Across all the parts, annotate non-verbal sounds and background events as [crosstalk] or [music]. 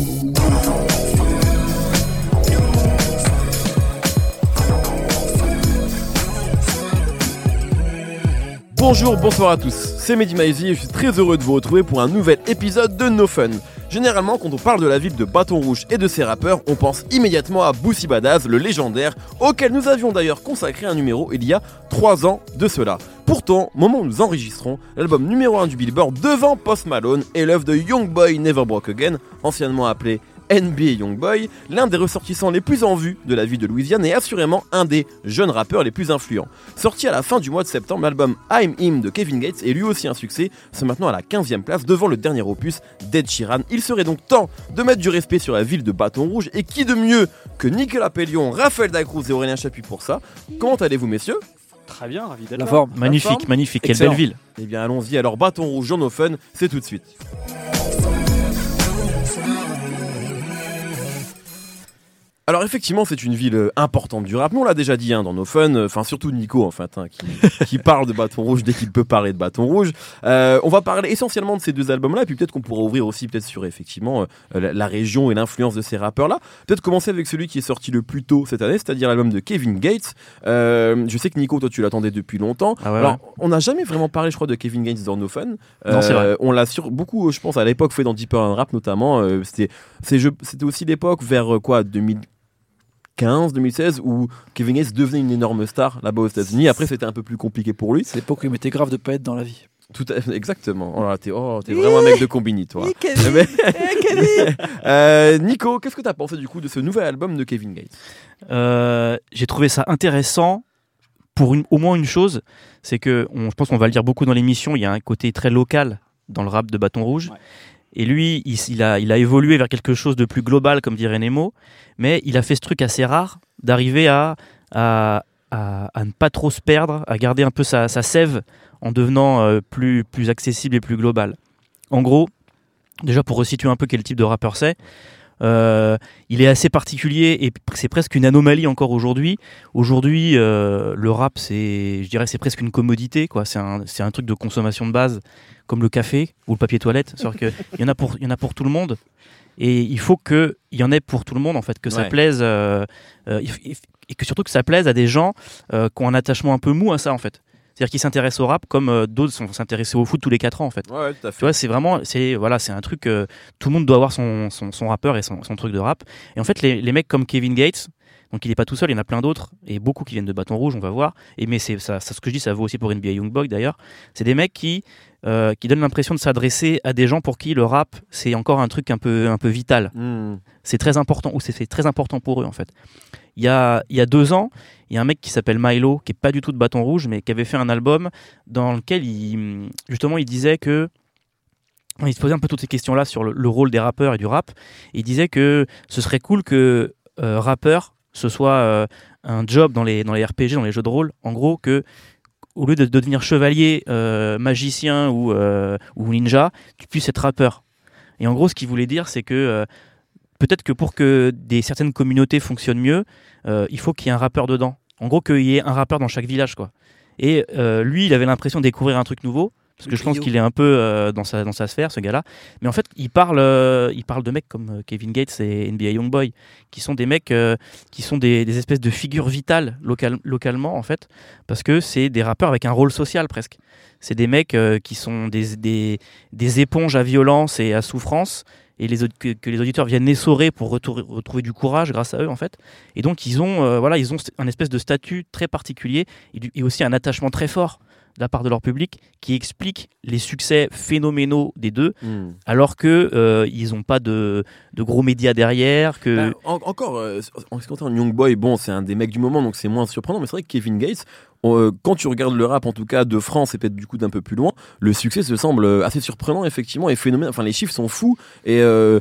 Boom. Bonjour, bonsoir à tous, c'est Mehdi Maizy et je suis très heureux de vous retrouver pour un nouvel épisode de No Fun. Généralement, quand on parle de la ville de Bâton Rouge et de ses rappeurs, on pense immédiatement à Boosie Badaz, le légendaire, auquel nous avions d'ailleurs consacré un numéro il y a 3 ans de cela. Pourtant, moment où nous enregistrons, l'album numéro 1 du Billboard devant Post Malone est l'œuvre de Young Boy Never Broke Again, anciennement appelé NBA Youngboy, l'un des ressortissants les plus en vue de la vie de Louisiane et assurément un des jeunes rappeurs les plus influents. Sorti à la fin du mois de septembre, l'album I'm Him de Kevin Gates est lui aussi un succès, c'est maintenant à la 15e place devant le dernier opus d'Ed Sheeran. Il serait donc temps de mettre du respect sur la ville de Bâton Rouge et qui de mieux que Nicolas Pellion, Raphaël Dacruz et Aurélien Chapuis pour ça? Comment allez-vous messieurs? Très bien, ravi d'être La là. forme. Magnifique, forme magnifique, quelle Excellent. belle ville. Eh bien allons-y, alors Bâton Rouge, Jean c'est tout de suite. Alors effectivement, c'est une ville euh, importante du rap. Nous, on l'a déjà dit hein, dans nos fun, euh, enfin surtout Nico en fait, hein, qui, [laughs] qui parle de Bâton Rouge dès qu'il peut parler de Bâton Rouge. Euh, on va parler essentiellement de ces deux albums-là, et puis peut-être qu'on pourra ouvrir aussi peut-être sur effectivement euh, la, la région et l'influence de ces rappeurs-là. Peut-être commencer avec celui qui est sorti le plus tôt cette année, c'est-à-dire l'album de Kevin Gates. Euh, je sais que Nico, toi, tu l'attendais depuis longtemps. Ah ouais, Alors, ouais. on n'a jamais vraiment parlé, je crois, de Kevin Gates dans No Fun. Non, c'est vrai. On l'a sur beaucoup, je pense, à l'époque fait dans Deeper and Rap notamment. c'était, c'était aussi l'époque vers quoi, 2015, 2016, où Kevin Gates devenait une énorme star là-bas aux États-Unis. Après, c'était un peu plus compliqué pour lui. C'est l'époque où il m'était grave de pas être dans la vie. Tout à- exactement. Oh là, t'es, oh, t'es vraiment un mec de combini, toi. Kevin, Mais- [laughs] [laughs] Euh, Nico, qu'est-ce que t'as pensé du coup de ce nouvel album de Kevin Gates? Euh, J'ai trouvé ça intéressant pour une, au moins une chose, c'est que on- je pense qu'on va le dire beaucoup dans l'émission, il y a un côté très local dans le rap de Bâton Rouge. Ouais. Et lui, il, a, évolué vers quelque chose de plus global, comme dirait Nemo, mais il a fait ce truc assez rare d'arriver à, ne pas trop se perdre, à garder un peu sa, sa sève en devenant euh, plus, plus accessible et plus global. En gros, déjà pour resituer un peu quel type de rappeur c'est, euh, il est assez particulier et c'est presque une anomalie encore aujourd'hui. Aujourd'hui, euh, le rap, c'est, je dirais, c'est presque une commodité, quoi. C'est un, c'est un truc de consommation de base, comme le café ou le papier toilette. C'est-à-dire qu'il [laughs] y en a pour, il y en a pour tout le monde. Et il faut qu'il y en ait pour tout le monde, en fait, que ça plaise, euh, euh, il- et que surtout que ça plaise à des gens euh, qui ont un attachement un peu mou à ça, en fait. C'est-à-dire qu'ils s'intéressent au rap comme euh, d'autres sont s'intéresser au foot tous les 4 ans, en fait. Ouais, tout à Tu vois, c'est vraiment, c'est voilà, c'est un truc. euh, tout le monde doit avoir son, son, son rappeur et son, son truc de rap. Et en fait, les, les mecs comme Kevin Gates, donc il n'est pas tout seul, il y en a plein d'autres et beaucoup qui viennent de Bâton Rouge, on va voir. Et mais c'est ça, ça, ce que je dis, ça vaut aussi pour NBA Youngboy d'ailleurs. C'est des mecs qui euh, qui donnent l'impression de s'adresser à des gens pour qui le rap c'est encore un truc un peu un peu vital. Hmm. C'est très important ou c'est très important pour eux en fait. Il y a il y a deux ans, il y a un mec qui s'appelle Milo, qui est pas du tout de Bâton Rouge, mais qui avait fait un album dans lequel il justement il disait que il se posait un peu toutes ces questions-là sur le, le rôle des rappeurs et du rap. Et il disait que ce serait cool que euh, rappeur, ce soit euh, un job dans les, dans les RPG, dans les jeux de rôle. En gros, que au lieu de, de devenir chevalier, euh, magicien ou, euh, ou ninja, tu puisses être rappeur. Et en gros, ce qu'il voulait dire, c'est que peut-être que pour que des certaines communautés fonctionnent mieux, il faut qu'il y ait un rappeur dedans. En gros, qu'il y ait un rappeur dans chaque village, quoi. Et lui, il avait l'impression de découvrir un truc nouveau, parce que je pense qu'il est un peu euh, dans, sa, dans sa sphère, ce gars-là. Mais en fait, il parle, euh, il parle de mecs comme euh, Kevin Gates et NBA Youngboy, qui sont des mecs euh, qui sont des, des espèces de figures vitales local, localement, en fait, parce que c'est des rappeurs avec un rôle social presque. C'est des mecs qui sont des, des, des éponges à violence et à souffrance, et les, que, que les auditeurs viennent essorer pour retour- retrouver du courage grâce à eux, en fait. Et donc, ils ont, voilà, ils ont un espèce de statut très particulier et, du- et aussi un attachement très fort de la part de leur public qui explique les succès phénoménaux des deux, Hmm. alors que euh, ils n'ont pas de, de gros médias derrière, que Bah, en- encore, euh, en ce qui concerne Young Boy, bon, c'est un des mecs du moment, donc c'est moins surprenant, mais c'est vrai que Kevin Gates, euh, quand tu regardes le rap, en tout cas de France et peut-être du coup d'un peu plus loin, le succès se semble assez surprenant, effectivement, et phénoménal. Enfin, les chiffres sont fous, et euh,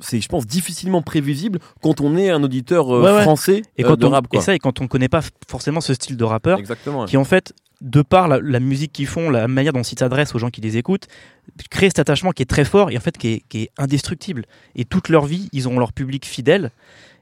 c'est, je pense, difficilement prévisible quand on est un auditeur euh, Ouais, ouais. français et euh, quand de on, rap, quoi. et ça et quand on connaît pas forcément ce style de rappeur, Exactement. ouais. qui en fait de par la, la musique qu'ils font, la manière dont ils s'adressent aux gens qui les écoutent, crée cet attachement qui est très fort et en fait qui est, qui est indestructible. Et toute leur vie, ils ont leur public fidèle.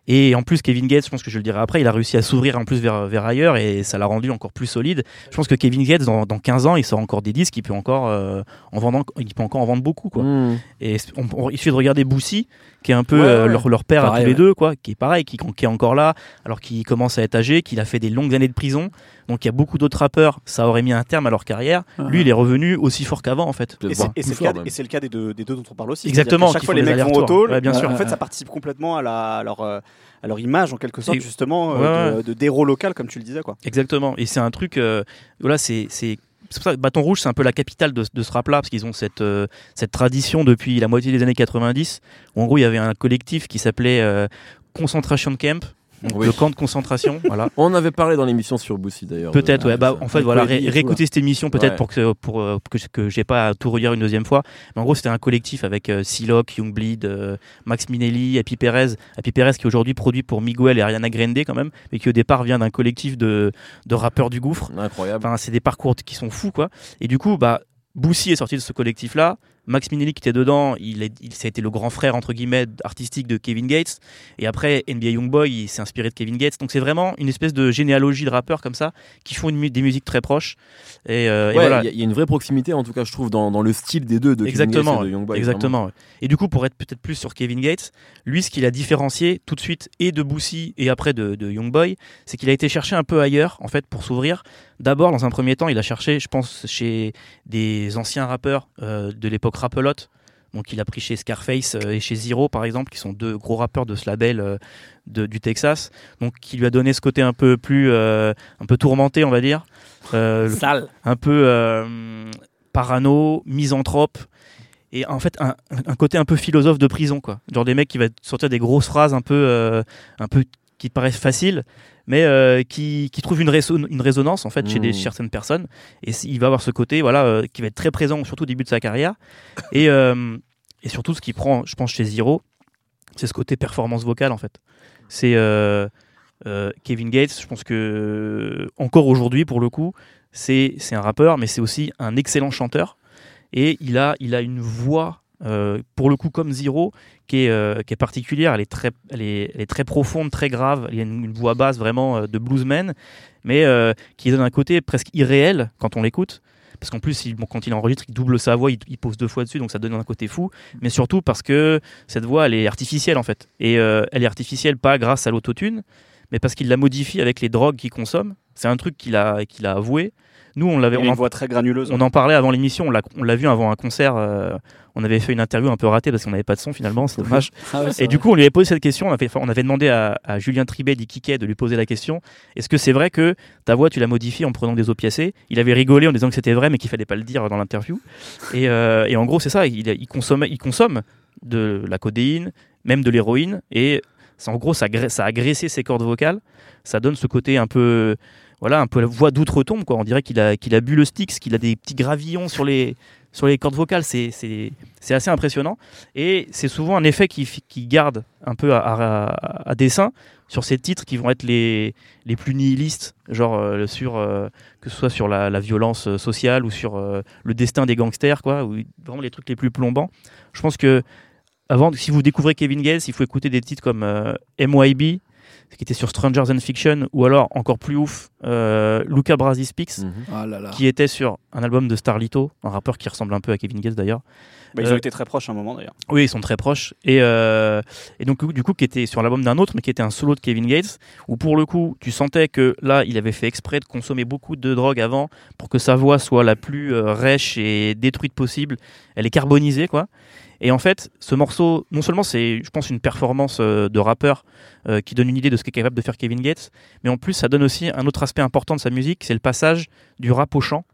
Et en plus, Kevin Gates, je pense que je le dirai après, il a réussi à s'ouvrir en plus vers, vers ailleurs et ça l'a rendu encore plus solide. Je pense que Kevin Gates, dans, dans 15 ans, il sort encore des disques, il peut encore, euh, en, vendant, il peut encore en vendre beaucoup. Quoi. Hmm. Et on- on- il suffit de regarder Boussy, qui est un peu Ouais, euh, leur, leur père à tous les ouais. deux, quoi, qui est pareil, qui, qui est encore là, alors qu'il commence à être âgé, qu'il a fait des longues années de prison. Donc il y a beaucoup d'autres rappeurs, ça aurait mis un terme à leur carrière. Lui, il est revenu aussi fort qu'avant, en fait. Et c'est le, cas- le des deux, des deux dont on parle aussi. Exactement, Chaque fois, les mecs vont au allers-retours. tôle. Ouais, bien sûr. En fait, ça participe complètement à, la, à, leur, euh, à leur image, en quelque sorte, Et- justement, euh, Ouais, de, de- d'héros local, comme tu le disais. Quoi. Exactement. Et c'est un truc. euh, voilà, c'est. c'est pour ça que Bâton Rouge, c'est un peu la capitale de, de ce rap-là, parce qu'ils ont cette, euh, cette tradition depuis la moitié des années 90, où en gros, il y avait un collectif qui s'appelait euh, Concentration Camp, Oui. le camp de concentration. [laughs] voilà. On en avait parlé dans l'émission sur Boussy d'ailleurs. Peut-être, de- ouais. Bah, en fait, voilà, ré- réécouter cette émission peut-être Ouais. pour que pour euh, que que j'ai pas à tout relire une deuxième fois. Mais en gros, c'était un collectif avec euh, Siloc, Youngbleed, euh, Max Minelli, Happy Perez, Happy Perez qui aujourd'hui produit pour Miguel et Ariana Grande quand même, mais qui au départ vient d'un collectif de de rappeurs du gouffre. là. Incroyable. Enfin, c'est des parcours qui sont fous, quoi. Et du coup, bah, Boussy est sorti de ce collectif-là. Max Minelli qui était dedans, il, est, il ça a été le grand frère entre guillemets artistique de Kevin Gates. Et après NBA Youngboy, il s'est inspiré de Kevin Gates. Donc c'est vraiment une espèce de généalogie de rappeurs comme ça qui font une des musiques très proches. Et, euh, Ouais, voilà. y, a- il y a une vraie proximité, en tout cas, je trouve, dans, dans le style des deux, de Kevin Exactement, Gates et de Youngboy. Exactement. ouais. Et du coup, pour être peut-être plus sur Kevin Gates, lui, ce qu'il a différencié tout de suite et de Boussy et après de, de Youngboy, c'est qu'il a été chercher un peu ailleurs, en fait, pour s'ouvrir. D'abord, dans un premier temps, il a cherché, je pense, chez des anciens rappeurs euh, de l'époque Rapelote. Donc, il a pris chez Scarface euh, et chez Zero, par exemple, qui sont deux gros rappeurs de ce label euh, de- du Texas. Donc, qui lui a donné ce côté un peu plus, euh, un peu tourmenté, on va dire. Euh, Sale. un peu parano, misanthrope. Et en fait, un, un côté un peu philosophe de prison, quoi. Genre des mecs qui va sortir des grosses phrases un peu, un peu qui te paraissent faciles, mais euh, qui, qui trouvent une, réso- une résonance en fait chez, des, Mm. chez certaines personnes. Et il va avoir ce côté, voilà, euh, qui va être très présent, surtout au début de sa carrière. [laughs] Et, euh, et surtout, ce qui prend, je pense, chez Zero, c'est ce côté performance vocale, en fait. C'est Kevin Gates, je pense que encore aujourd'hui, pour le coup, c'est c'est un rappeur, mais c'est aussi un excellent chanteur. Et il a, il a une voix, euh, pour le coup, comme Zero, qui est, euh, particulière. Elle est, très, elle, est, très profonde, très grave. Il y a une, voix basse vraiment euh, de bluesman, mais qui donne un côté presque irréel quand on l'écoute. Parce qu'en plus, il- quand il enregistre, il double sa voix, il, il pose deux fois dessus, donc ça donne un côté fou. Mais surtout parce que cette voix, elle est artificielle en fait. Et elle est artificielle pas grâce à l'autotune, mais parce qu'il la modifie avec les drogues qu'il consomme. C'est un truc qu'il a, qu'il a avoué. Nous, on l'avait, on a en voix très granuleuse. on en parlait avant l'émission, on l'a, vu avant un concert. euh, on avait fait une interview un peu ratée parce qu'on n'avait pas de son finalement, c'est dommage. [laughs] Ah ouais, Et du coup, on lui avait posé cette question. On avait, on avait demandé à, à Julien Tribet d'Ikiké de lui poser la question est-ce que c'est vrai que ta voix, tu l'as modifiée en prenant des opiacés? Il avait rigolé en disant que c'était vrai, mais qu'il fallait pas le dire dans l'interview. Et, euh, et en gros, c'est ça il, il, consomme, il consomme de la codéine, même de l'héroïne. Et en gros, ça, ça a graissé ses cordes vocales. Ça donne ce côté un peu voilà, un peu la voix d'outre-tombe, quoi. On dirait qu'il a, qu'il a bu le Styx, qu'il a des petits gravillons sur les, sur les cordes vocales. C'est, c'est, assez impressionnant. Et c'est souvent un effet qui, qui garde un peu à, à, dessein sur ces titres qui vont être les, les plus nihilistes, genre euh, sur, euh, que ce soit sur la, violence euh, sociale ou sur le destin des gangsters, quoi, ou vraiment les trucs les plus plombants. Je pense que avant, si vous découvrez Kevin Gates, il faut écouter des titres comme MYB, qui était sur Strangers and Fiction, ou alors encore plus ouf, euh, Luca Brasi Speaks, Mhm. Ah là là. qui était sur un album de Starlito, un rappeur qui ressemble un peu à Kevin Gates d'ailleurs. Bah, ils Euh, ont été très proches à un moment d'ailleurs. Oui, ils sont très proches. Et, euh, et donc, du coup, qui était sur l'album d'un autre, mais qui était un solo de Kevin Gates, où pour le coup, tu sentais que là, il avait fait exprès de consommer beaucoup de drogue avant pour que sa voix soit la plus euh, rêche et détruite possible. Elle est carbonisée, quoi. Et en fait, ce morceau, non seulement c'est, je pense, une performance euh, de rappeur euh, qui donne une idée de ce qu'est capable de faire Kevin Gates, mais en plus, ça donne aussi un autre aspect important de sa musique, c'est le passage du rap au chant.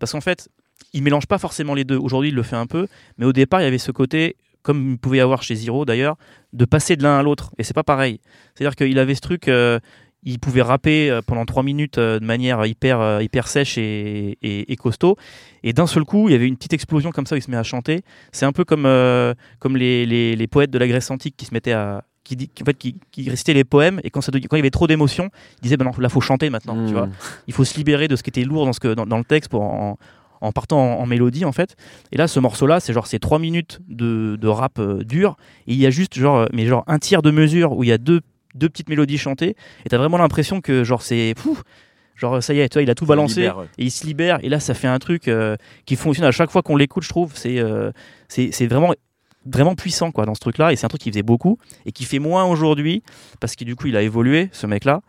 Parce qu'en fait, il mélange pas forcément les deux. Aujourd'hui, il le fait un peu, mais au départ, il y avait ce côté, comme il pouvait y avoir chez Zero d'ailleurs, de passer de l'un à l'autre. Et c'est pas pareil. C'est-à-dire qu'il avait ce truc, euh, il pouvait rapper euh, pendant trois minutes euh, de manière hyper, euh, hyper sèche et, et- et costaud. Et d'un seul coup, il y avait une petite explosion comme ça, où il se met à chanter. C'est un peu comme, euh, comme les, les- les poètes de la Grèce antique qui se mettaient à. Qui, qui, en fait, qui, qui récitaient les poèmes et quand, ça, quand il y avait trop d'émotions, ils disaient ben non, là faut chanter maintenant, tu Mhm. vois il faut se libérer de ce qui était lourd dans, ce que, dans, dans le texte pour en, en partant en, en mélodie en fait. Et là, ce morceau-là, c'est genre c'est trois minutes de, de rap euh, dur et il y a juste genre mais genre un tiers de mesure où il y a deux deux petites mélodies chantées, et t'as vraiment l'impression que genre c'est fou. Genre ça y est, toi, il a tout balancé libère, ouais. et il se libère. Et là, ça fait un truc euh, qui fonctionne à chaque fois qu'on l'écoute, je trouve. C'est euh, c'est vraiment vraiment puissant quoi dans ce truc là et c'est un truc qui faisait beaucoup et qui fait moins aujourd'hui parce que du coup il a évolué ce mec là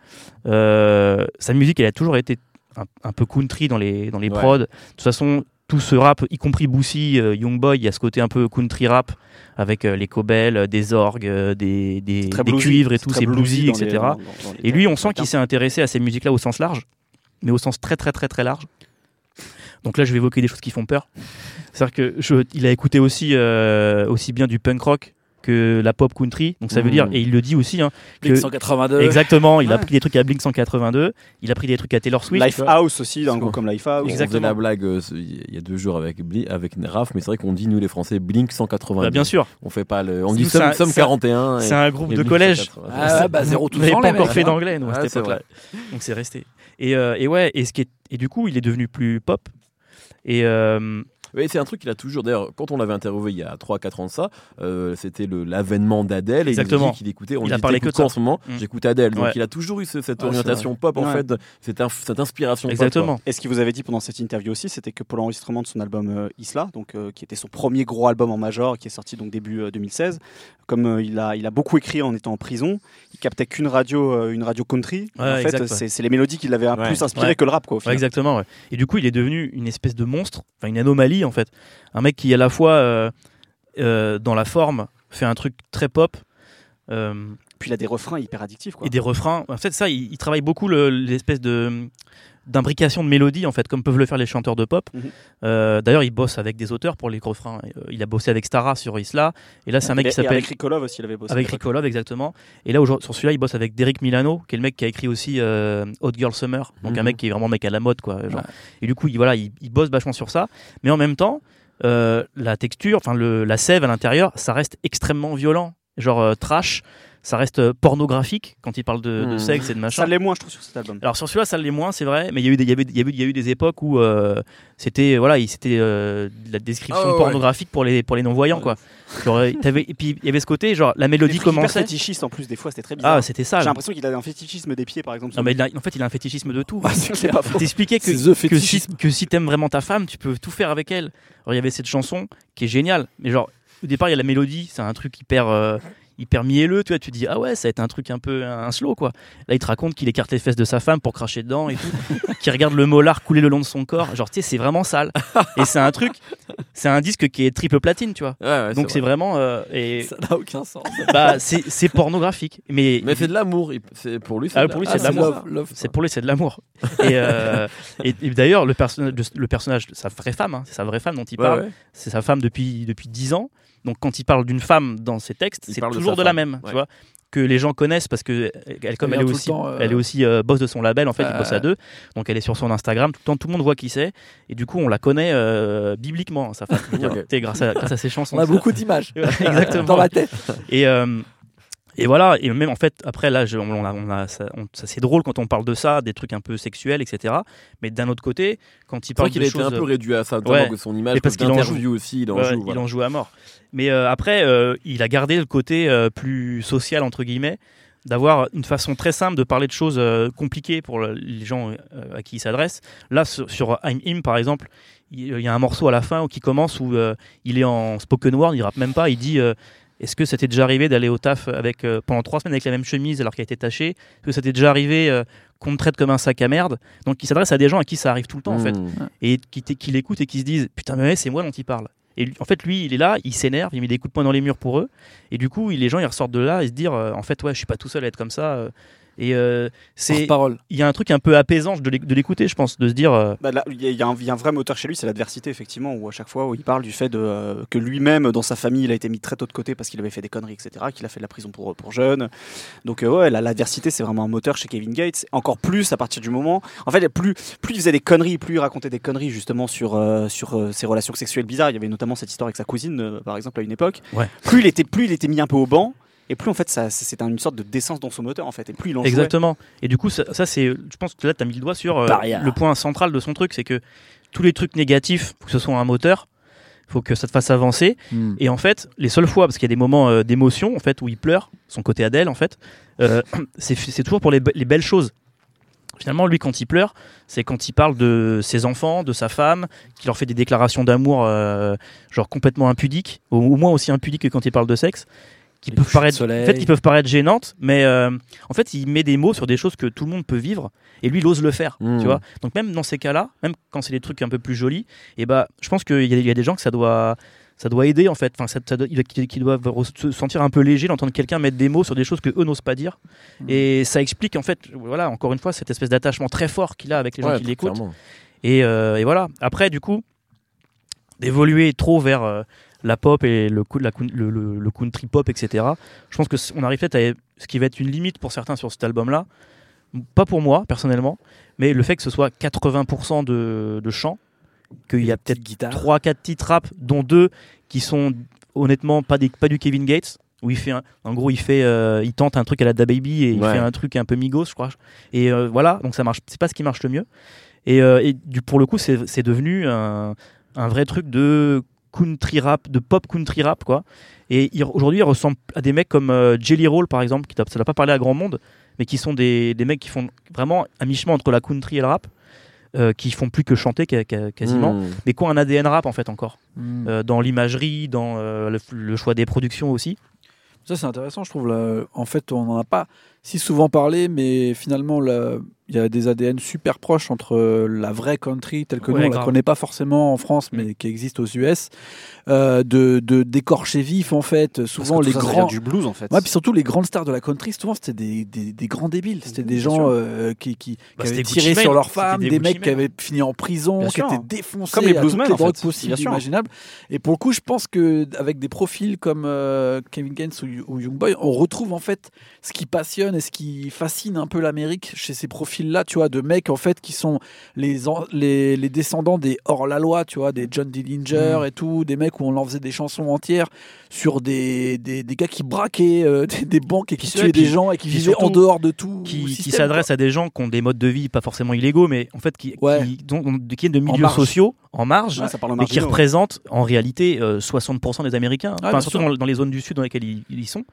sa musique elle a toujours été un, un peu country dans les dans les Ouais. prods de toute façon tout ce rap y compris Boosie euh, Young Boy il y a ce côté un peu country rap avec euh, les cobels euh, des orgues des des, Très des bluesy, cuivres et tout c'est bluesy les- etc dans- dans- et lui, on sent qu'il s'est intéressé à ces musiques-là au sens large, mais au sens très très très très large. Donc là, je vais évoquer des choses qui font peur. C'est-à-dire que je, il a écouté aussi euh, aussi bien du punk rock que la pop country. Donc ça veut Mmh. dire, et il le dit aussi, hein, que- Blink 182. exactement, il a Ouais. pris des trucs à Blink 182, il a pris des trucs à Taylor Swift. Lifehouse aussi, dans un groupe comme Lifehouse. On faisait Exactement. la blague euh, il y a deux jours avec Bli- avec Raph, mais c'est vrai qu'on dit nous les Français Blink 180. Bah, bien sûr, On fait pas le. On dit Somme, un- Somme c'est un- 41. c'est un groupe de Blink collège. 180. Ah, bah, zéro tout On n'avait pas encore fait d'anglais, nous, à Ouais, cette c'est époque-là. Donc c'est resté. Et, euh, et ouais, et, ce qui est, et du coup, il est devenu plus pop. Et euh, Oui, c'est un truc qu'il a toujours. D'ailleurs, quand on l'avait interviewé il y a 3-4 ans de ça, euh, c'était l'avènement d'Adèle. Et il nous Exactement. qu'il écoutait. On Il lui a dit, parlé que de ça. en ce moment Mm. J'écoute Adèle. Donc Ouais. il a toujours eu ce- cette orientation pop, en fait, cette, inf- cette inspiration pop. exactement. Et ce qu'il vous avait dit pendant cette interview aussi, c'était que pour l'enregistrement de son album euh, Isla, donc euh, qui était son premier gros album en major, qui est sorti donc début euh, 2016, comme euh, il a il a beaucoup écrit en étant en prison, il captait qu'une radio euh, une radio country. Ouais, en fait, c'est les mélodies qui l'avaient plus inspiré Ouais. que le rap quoi. Exactement. ouais. Et du coup, il est devenu une espèce de monstre, enfin une anomalie en fait. Un mec qui à la fois euh, euh, dans la forme fait un truc très pop. Puis il a des refrains hyper addictifs quoi. et des refrains. En fait, ça, il, il travaille beaucoup le- l'espèce de d'imbrication de mélodies en fait, comme peuvent le faire les chanteurs de pop. Mhm. Euh, D'ailleurs, il bosse avec des auteurs pour les refrains. Euh, il a bossé avec Stara sur Isla, et là, c'est un mec Et- qui s'appelle avec Rikolov aussi, il avait bossé. avec Love, exactement. Et là, sur celui-là, il bosse avec Derek Milano, qui est le mec qui a écrit aussi euh, Hot Girl Summer. Donc, un Mhm. mec qui est vraiment mec à la mode, quoi. genre. Ouais. Et du coup, il, voilà, il, il bosse vachement sur ça. Mais en même temps, euh, la texture, enfin, la sève à l'intérieur, ça reste extrêmement violent. Genre euh, trash, ça reste euh, pornographique quand il parle de, de Mhm. sexe et de machin. Ça l'est moins, je trouve, sur cet album. Alors sur celui-là, ça l'est moins, c'est vrai, mais il y a eu des, il y avait- y avait- il y a eu des époques où euh, c'était voilà, il- c'était euh, de la description Ah ouais, pornographique pour les pour les non-voyants quoi. Genre, t'avais- et puis il y avait ce côté genre la mélodie commençait. fétichistes en plus, des fois, c'était très bizarre. Ah, c'était ça. J'ai l'impression qu'il a un fétichisme des pieds, par exemple. Non, mais il a- en fait, il a un fétichisme de tout. [laughs] Ah, c'est clair. Il t'expliquait que, the que si, que si t'aimes vraiment ta femme, tu peux tout faire avec elle. Alors, il y avait cette chanson qui est géniale, mais genre, au départ, il y a la mélodie, c'est un truc hyper, euh, hyper mielleux, tu vois, tu dis, ah ouais, ça va être un truc un peu un slow, quoi. Là, il te raconte qu'il écarte les fesses de sa femme pour cracher dedans et tout, [laughs] qu'il regarde le molar couler le long de son corps. Genre, tu sais, c'est vraiment sale. Et c'est un truc, c'est un disque qui est triple platine, tu vois. Ouais, ouais, Donc, c'est vrai. vraiment, euh, et Ça n'a aucun sens. bah, c'est pornographique. Mais, Mais c'est de l'amour. c'est- Pour lui, c'est Ah, de pour lui, c'est de l'amour. love, love, C'est pour lui, c'est de l'amour. Et, euh, et, et d'ailleurs, le personnage, le sa vraie femme, hein, c'est sa vraie femme dont il Ouais, parle. C'est sa femme depuis depuis dix ans. Donc, quand il parle d'une femme dans ses textes, Il c'est de toujours de, la femme, même, ouais. tu vois, que les gens connaissent parce que elle, comme Elle est aussi, temps, euh, elle est aussi euh, boss de son label. En fait, Euh, bossent à deux. Donc, elle est sur son Instagram tout le temps. Tout le monde voit qui c'est. Et du coup, on la connaît euh, bibliquement, sa femme. Je veux dire, Ok. tu sais, grâce à grâce à ses chansons. On a beaucoup d'images [laughs] Exactement. dans ma tête. Et, euh, et voilà, et même en fait, après, là, je- on a, on a- ça, c'est drôle quand on parle de ça, des trucs un peu sexuels, etc. Mais d'un autre côté, quand il parle qu'il a été choses. un peu réduit à ça, Ouais. que son image, Mais parce qu'il en interview aussi, il en Ouais, joue. il en joue à mort. Mais euh, après, euh, il a gardé le côté euh, plus social, entre guillemets, d'avoir une façon très simple de parler de choses euh, compliquées pour le- les gens euh, à qui il s'adresse. Là, sur, sur I'm Him, par exemple, il il y a un morceau à la fin qui commence où euh, il est en spoken word, il rappe même pas, il dit... est-ce que ça t'est déjà arrivé d'aller au taf avec, euh, pendant trois semaines avec la même chemise alors qu'elle était tachée? Est-ce que ça t'est déjà arrivé euh, qu'on te traite comme un sac à merde? Donc il s'adresse à des gens à qui ça arrive tout le temps en fait. Mmh. et qui, qui l'écoutent et qui se disent putain mais ouais, c'est moi dont il parle et lui- en fait lui il est là il s'énerve il met des coups de poing dans les murs pour eux. Et du coup il- les gens ils ressortent de là et se dire euh, en fait ouais je suis pas tout seul à être comme ça euh. Et euh, c'est parole. il y a un truc un peu apaisant de l'éc- de l'écouter je pense de se dire euh, Bah, il y, a- il y a un- il y a un vrai moteur chez lui, c'est l'adversité, effectivement, où à chaque fois où il parle du fait de, euh, que lui-même, dans sa famille, il a été mis très tôt de côté parce qu'il avait fait des conneries, etc., qu'il a fait de la prison pour, pour jeunes. Donc, euh, ouais, la- l'adversité, c'est vraiment un moteur chez Kevin Gates. Encore plus à partir du moment. En fait, plus, plus il faisait des conneries, plus il racontait des conneries, justement, sur, euh, sur euh, ses relations sexuelles bizarres. Il y avait notamment cette histoire avec sa cousine, euh, par exemple, à une époque. Ouais. Plus, il était, plus il était mis un peu au banc. Et plus en fait, ça, c'est une sorte de décence dans son moteur en fait. Et plus il en jouait. exactement et du coup ça, ça, c'est je pense que là tu as mis le doigt sur euh, Paria. le point central de son truc c'est que tous les trucs négatifs faut que ce soit un moteur faut que ça te fasse avancer. Hmm. Et en fait, les seules fois, parce qu'il y a des moments euh, d'émotion en fait où il pleure, son côté Adèle en fait, euh, [clears throat] c'est c'est toujours pour les, be- les belles choses. Finalement, lui, quand il pleure, c'est quand il parle de ses enfants, de sa femme, qu'il leur fait des déclarations d'amour, euh, genre complètement impudiques, au, au moins aussi impudiques que quand il parle de sexe, qui peuvent paraître, en fait, qui peuvent paraître gênantes, mais euh, en fait, il met des mots sur des choses que tout le monde peut vivre, et lui, il ose le faire, Mmh. tu vois. Donc même dans ces cas-là, même quand c'est des trucs un peu plus jolis, et bah, je pense qu'il y, a- il y a des gens que ça doit, ça doit aider en fait. Enfin, ça, ça doit- qui, doivent se sentir un peu léger d'entendre quelqu'un mettre des mots sur des choses que eux n'osent pas dire. Mm. Et ça explique en fait, voilà, encore une fois, cette espèce d'attachement très fort qu'il a avec les gens Ouais, qui l'écoutent. Et, euh, et voilà. Après, du coup, d'évoluer trop vers euh, la pop et le, la le, le- le country pop, etc. Je pense que c- on arrive peut-être à ce qui va être une limite pour certains sur cet album-là. Pas pour moi personnellement, mais le fait que ce soit 80% de, de chant, qu'il y a peut-être guitare. 3-4 titres rap, dont deux qui sont honnêtement pas, des, pas du Kevin Gates, où il fait un- en gros il fait euh, il tente un truc à la Da Baby et il Ouais. fait un truc un peu migos je crois et euh, voilà donc ça marche c'est pas ce qui marche le mieux et, euh, et du, pour le coup c'est c'est devenu un, un vrai truc de country rap de pop country rap quoi et aujourd'hui il ressemble à des mecs comme euh, Jelly Roll par exemple qui ça n'a pas parlé à grand monde mais qui sont des, des mecs qui font vraiment un mi-chemin entre la country et le rap euh, qui font plus que chanter quasiment Mmh. mais qui ont un ADN rap en fait encore Hmm. euh, dans l'imagerie, dans euh, le, le choix des productions aussi. Ça, c'est intéressant, je trouve. là. En fait, on n'en a pas si souvent parlé, mais finalement, là, il y a des ADN super proches entre euh, la vraie country, telle que Ouais, nous, on la connaît pas forcément en France, mais qui existe aux US, euh, de, de d'écorcher vif, en fait. Parce Souvent, que tout les ça, ça vient grands. du blues en fait. Ouais, puis surtout les grandes stars de la country, souvent c'était des, des, des grands débiles, c'était des gens euh, qui, qui, qui Bah, avaient c'était tiré Gucci sur leurs femmes, des mecs qui avaient fini en prison, Bien qui sûr. étaient défoncés Comme les à bluesmen, toutes les en drogues fait. possibles Bien sûr. imaginables. Et pour le coup, je pense que avec des profils comme euh, Kevin Gaines ou, ou Young Boy, on retrouve en fait ce qui passionne et ce qui fascine un peu l'Amérique chez ces profils-là, tu vois, de mecs en fait qui sont les, les, les descendants des hors-la-loi, tu vois, des John Dillinger et tout, des mecs où on leur faisait des chansons entières sur des, des, des gars qui braquaient euh, des, [laughs] des banques et qui tuaient ouais, des gens et qui vivaient en dehors de tout. Qui, qui système, s'adresse à des gens qui ont des modes de vie pas forcément illégaux, mais en fait qui, Ouais. qui, dont- qui de milieux marge. sociaux en marge, Ouais, ça parle aux mais qui représentent en réalité euh, 60% des Américains. Enfin, bien surtout dans, dans les zones du sud dans lesquelles ils, ils y sont.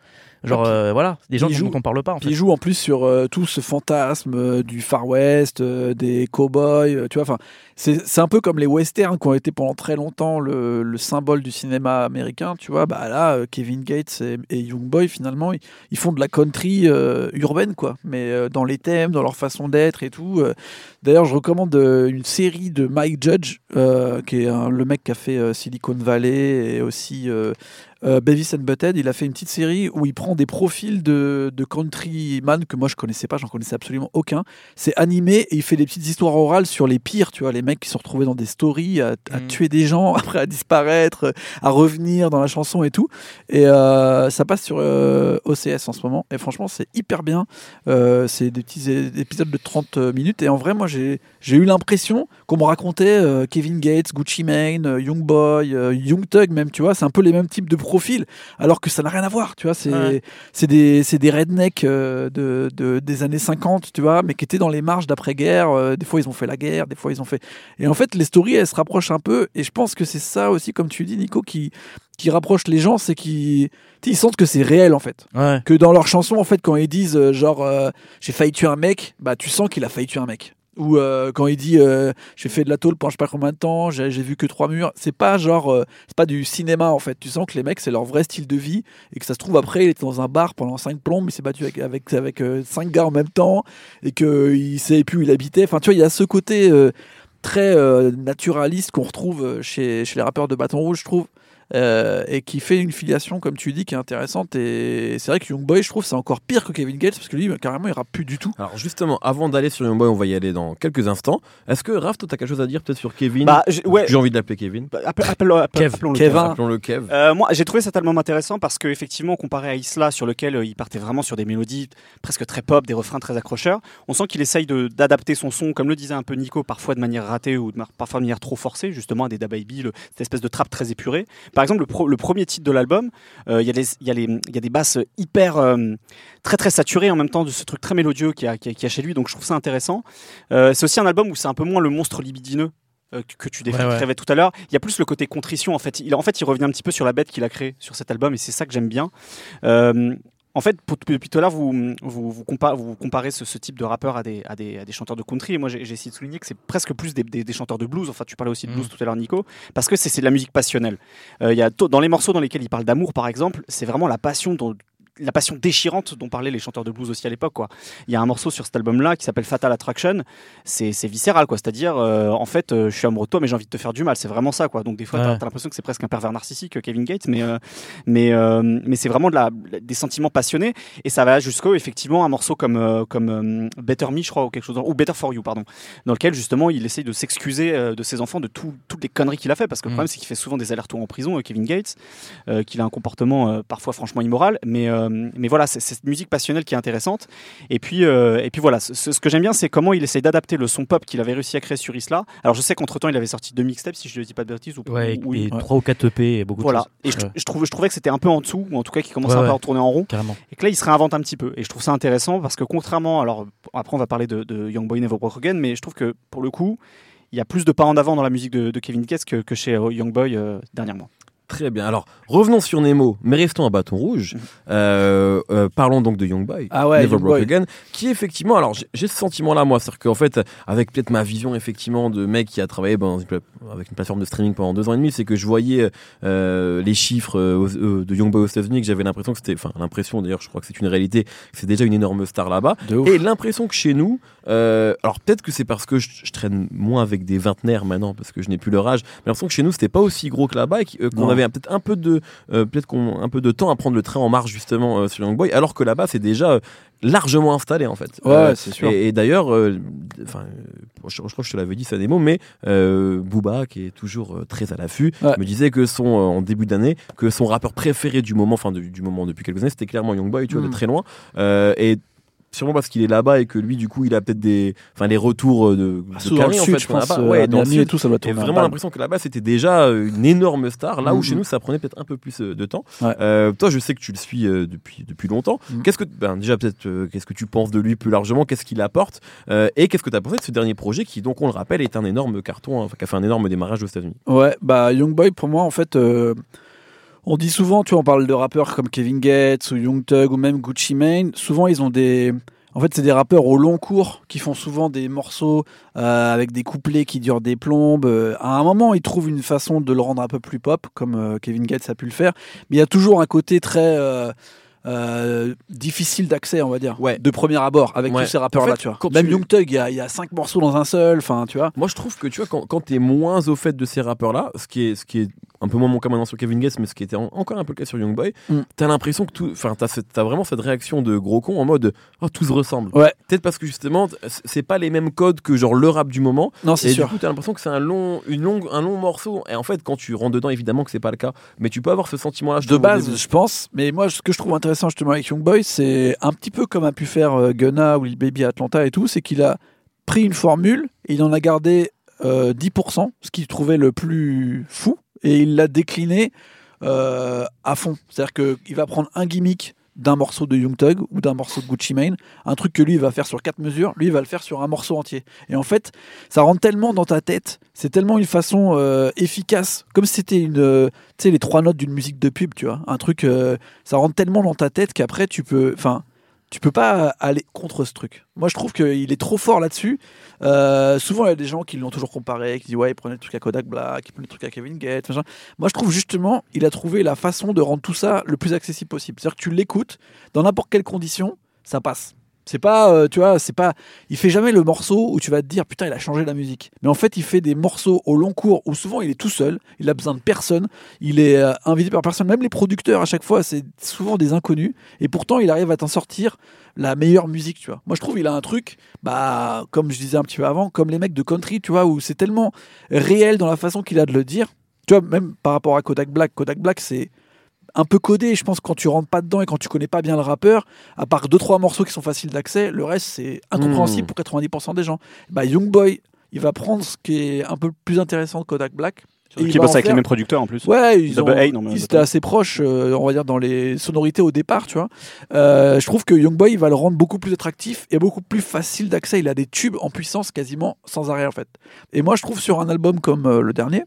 Genre, euh, voilà, des gens puis ils dont jouent- on parle pas en fait. il joue en plus sur euh, tout ce fantasme euh, du Far West, euh, des cowboys, euh, tu vois. Enfin, c'est un peu comme les westerns qui ont été pendant très longtemps le, le symbole du cinéma américain, tu vois. Bah là, euh, Kevin Gates et, et Young Boy, finalement, ils, font de la country euh, urbaine, quoi. Mais euh, dans les thèmes, dans leur façon d'être et tout. D'ailleurs, je recommande une série de Mike Judge, qui est le mec qui a fait Silicon Valley et aussi euh, Beavis and Butthead, il a fait une petite série où il prend des profils de, de countryman que moi je connaissais pas, j'en connaissais absolument aucun. C'est animé et il fait des petites histoires orales sur les pires, tu vois, les mecs qui se retrouvaient dans des stories à, à Mhm. tuer des gens, [laughs] après à disparaître, à revenir dans la chanson et tout. Et euh, ça passe sur euh, OCS en ce moment. Et franchement, c'est hyper bien. Euh, c'est des petits épisodes de 30 minutes. Et en vrai, moi, j'ai j'ai eu l'impression qu'on me racontait Kevin Gates, Gucci Mane, Young Boy, Young Thug même, tu vois. C'est un peu les mêmes types de profils, alors que ça n'a rien à voir, tu vois. C'est Ouais. c'est des, c'est des rednecks de, de- des années 50, tu vois, mais qui étaient dans les marges d'après-guerre. Des fois, ils ont fait la guerre, des fois, ils ont fait. Et en fait, les stories, elles se rapprochent un peu. Et je pense que c'est ça aussi, comme tu dis, Nico, qui, qui rapproche les gens, c'est qu'ils ils sentent que c'est réel, en fait. Ouais. Que dans leurs chansons, en fait, quand ils disent, euh, genre, euh, j'ai failli tuer un mec, bah, tu sens qu'il a failli tuer un mec. Ou euh, quand il dit j'ai fait de la tôle pendant je sais pas combien de temps, j'ai vu que trois murs, c'est pas genre c'est pas du cinéma en fait. Tu sens que les mecs c'est leur vrai style de vie et que ça se trouve après il était dans un bar pendant cinq plombes, il s'est battu avec avec avec cinq gars en même temps et que il savait plus où il habitait. Enfin tu vois il y a ce côté très euh, naturaliste qu'on retrouve euh, chez chez les rappeurs de Bâton Rouge je trouve. Euh, et qui fait une filiation, comme tu dis, qui est intéressante. Et c'est vrai que Young Boy, je trouve, c'est encore pire que Kevin Gates parce que lui, carrément, il rappe plus du tout. Alors justement, avant d'aller sur Youngboy, on va y aller dans quelques instants. Est-ce que Raph, toi, t'as quelque chose à dire peut-être sur Kevin Bah, j'ai- ouais. Envie de l'appeler Kevin. Bah, appel- appel- appel- Kev. appelons-le Kevin. Kev. Euh, moi, j'ai trouvé cet album intéressant parce que effectivement, comparé à Isla, sur lequel euh, il partait vraiment sur des mélodies presque très pop, des refrains très accrocheurs, on sent qu'il essaye de- d'adapter son son, comme le disait un peu Nico, parfois de manière ratée ou de parfois de manière trop forcée, justement à des Da Baby, le- cette espèce de trap très épuré. Par exemple, le, pro- le premier titre de l'album, euh, il y, a y, y des basses hyper euh, très très saturées en même temps de ce truc très mélodieux qu'il y, a- y chez lui, donc je trouve ça intéressant. Euh, c'est aussi un album où c'est un peu moins le monstre libidineux que- tu Ouais, ouais. décrivais tout à l'heure. Il y a plus le côté contrition en fait. Il, en fait, il revient un petit peu sur la bête qu'il a créée sur cet album et c'est ça que j'aime bien. Euh, en fait, depuis tout à l'heure, vous, vous, vous, compa- vous comparez ce, ce type de rappeur à des, à des, à des chanteurs de country. Et moi, j'ai essayé de souligner que c'est presque plus des, chanteurs de blues. Enfin, tu parlais aussi de blues Mhm. tout à l'heure, Nico, parce que c'est de la musique passionnelle. Euh, y a dans les morceaux dans lesquels il parle d'amour, par exemple, c'est vraiment la passion dont la passion déchirante dont parlaient les chanteurs de blues aussi à l'époque quoi. Il y a un morceau sur cet album là qui s'appelle Fatal Attraction, c'est c'est viscéral quoi, c'est-à-dire euh, en fait euh, je suis amoureux de toi mais j'ai envie de te faire du mal, c'est vraiment ça quoi. Donc des fois Ouais. t'as as, l'impression que c'est presque un pervers narcissique euh, Kevin Gates mais euh, mais mais c'est vraiment de la, des sentiments passionnés et ça va jusqu'au effectivement un morceau comme comme Better Me je crois ou quelque chose ou Better for You pardon dans lequel justement il essaye de s'excuser de ses enfants de tout- toutes les conneries qu'il a fait parce que le Mm. problème c'est qu'il fait souvent des allers-retours en prison Kevin Gates qu'il a un comportement parfois franchement immoral mais mais voilà c'est cette musique passionnelle qui est intéressante et puis euh, et puis voilà ce, ce que j'aime bien c'est comment il essaye d'adapter le son pop qu'il avait réussi à créer sur Isla alors je sais qu'entre temps il avait sorti deux mixtapes si je ne dis pas de bêtises ou Ouais, ou- et oui. 3 ou 4 EP et beaucoup voilà de choses. et je, Ouais. je trouve je trouvais que c'était un peu en dessous ou en tout cas qu'il commençait Ouais, à tourner en rond Carrément. et que là il se réinvente un petit peu et je trouve ça intéressant parce que contrairement alors après on va parler de, de Young Boy Never Broke Again mais je trouve que pour le coup il y a plus de pas en avant dans la musique de, de Kevin Gates que, que chez euh, Young Boy euh, dernièrement. Très bien. Alors, revenons sur Nemo, mais restons à Bâton Rouge. Euh, euh, parlons donc de Young Boy. Ah ouais, Never Young Broke Boy. Again, qui effectivement, alors j'ai- ce sentiment-là, moi, c'est-à-dire qu'en fait, avec peut-être ma vision effectivement de mec qui a travaillé ben, avec une plateforme de streaming pendant deux ans et demi, c'est que je voyais euh, les chiffres de Young Boy aux États-Unis, que j'avais l'impression que c'était, enfin l'impression d'ailleurs, je crois que c'est une réalité, que c'est déjà une énorme star là-bas. Et l'impression que chez nous, alors peut-être que c'est parce que je, je traîne moins avec des vingtenaires maintenant, parce que je n'ai plus leur âge, mais l'impression que chez nous c'était pas aussi gros que là-bas et qu'- qu'on avait peut-être un peu de, euh, peut-être qu'on un peu de temps à prendre le train en marche justement euh, sur Young Boy, alors que là-bas c'est déjà euh, largement installé en fait. Ouais, c'est sûr. et, et d'ailleurs, enfin, je, je crois que je te l'avais dit, ça des mots, mais Booba, qui est toujours très à l'affût, Ouais. me disait que son, en début d'année, que son rappeur préféré du moment, enfin du, moment depuis quelques années, c'était clairement Young Boy, tu vois, Mm. de très loin. Et sûrement parce qu'il est là-bas et que lui, du coup, il a peut-être des, enfin, les retours euh, de, Ah, de Carré, en fait, je pense. pas. euh, Ouais, dans et tout, ça doit tourner. vraiment l'impression que là-bas c'était déjà euh, une énorme star, là où Mhm. chez nous ça prenait peut-être un peu plus de temps. Ouais. Euh, toi je sais que tu le suis euh, depuis, depuis longtemps. Mhm. Qu'est-ce que, ben, déjà peut-être, euh, qu'est-ce que tu penses de lui plus largement? Qu'est-ce qu'il apporte? Et qu'est-ce que tu as pensé de ce dernier projet qui, donc on le rappelle, est un énorme carton, hein, enfin, qui a fait un énorme démarrage aux États-Unis? Ouais, bah Young Boy pour moi en fait on dit souvent, tu vois, on parle de rappeurs comme Kevin Gates ou Young Thug ou même Gucci Mane, souvent ils ont des en fait, c'est des rappeurs au long cours qui font souvent des morceaux euh, avec des couplets qui durent des plombes. Euh, à un moment, ils trouvent une façon de le rendre un peu plus pop, comme euh, Kevin Gates a pu le faire. Mais il y a toujours un côté très euh, difficile d'accès, on va dire, Ouais. de premier abord, avec Ouais. tous ces rappeurs-là, En fait, tu vois. quand Même tu- Young Thug, il y, a- il y a cinq morceaux dans un seul, enfin, tu vois. Moi, je trouve que tu vois, quand, quand tu es moins au fait de ces rappeurs-là, ce qui est, ce qui est un peu moins mon cas maintenant sur Kevin Gates, mais ce qui était en- encore un peu le cas sur Young Boy, Mm. t'as l'impression que tout. Enfin, t'as, t'as vraiment cette réaction de gros con en mode Oh, tout se ressemble. Ouais. Peut-être parce que justement, c'est pas les mêmes codes que genre le rap du moment. Non, c'est Et sûr. du coup, t'as l'impression que c'est un long, une longue, un long morceau. Et en fait, quand tu rentres dedans, évidemment que c'est pas le cas. Mais tu peux avoir ce sentiment-là. de base, je pense. Mais moi, ce que je trouve intéressant justement avec Young Boy, c'est un petit peu comme a pu faire euh, Gunna ou Lil Baby Atlanta et tout, c'est qu'il a pris une formule il en a gardé euh, 10%, ce qu'il trouvait le plus fou, et il l'a décliné euh, à fond. C'est-à-dire qu'il va prendre un gimmick d'un morceau de Young Thug ou d'un morceau de Gucci Mane, un truc que lui il va faire sur quatre mesures, lui il va le faire sur un morceau entier. Et en fait, ça rentre tellement dans ta tête, c'est tellement une façon euh, efficace, comme si c'était une, euh, tu sais, les trois notes d'une musique de pub, tu vois, un truc, euh, ça rentre tellement dans ta tête qu'après tu peux, enfin, tu peux pas aller contre ce truc. Moi, je trouve qu'il est trop fort là-dessus. Euh, souvent, il y a des gens qui l'ont toujours comparé, qui disent ouais, il prenait le truc à Kodak Black, il prenait le truc à Kevin Gates. Moi, je trouve justement, il a trouvé la façon de rendre tout ça le plus accessible possible. C'est-à-dire que tu l'écoutes dans n'importe quelle condition, ça passe. C'est pas, euh, tu vois, c'est pas. Il fait jamais le morceau où tu vas te dire putain, il a changé la musique. Mais en fait, il fait des morceaux au long cours où souvent il est tout seul, il a besoin de personne, il est euh, invité par personne. Même les producteurs, à chaque fois, c'est souvent des inconnus. Et pourtant, il arrive à t'en sortir la meilleure musique, tu vois. Moi, je trouve il a un truc, bah, comme je disais un petit peu avant, comme les mecs de country, tu vois, où c'est tellement réel dans la façon qu'il a de le dire. Tu vois, même par rapport à Kodak Black, Kodak Black, c'est un peu codé. Je pense quand tu rentres pas dedans et quand tu connais pas bien le rappeur, à part deux trois morceaux qui sont faciles d'accès, le reste c'est incompréhensible Mm. pour 90% des gens. Bah, Young Boy, il va prendre ce qui est un peu plus intéressant de Kodak Black Et Qui bosse avec les mêmes producteurs en plus. Ouais, ils, ont, Double A, non, mais ils Double étaient assez proches, euh, on va dire, dans les sonorités au départ, tu vois. Euh, je trouve que Youngboy, il va le rendre beaucoup plus attractif et beaucoup plus facile d'accès. Il a des tubes en puissance quasiment sans arrêt, en fait. Et moi, je trouve sur un album comme euh, le dernier,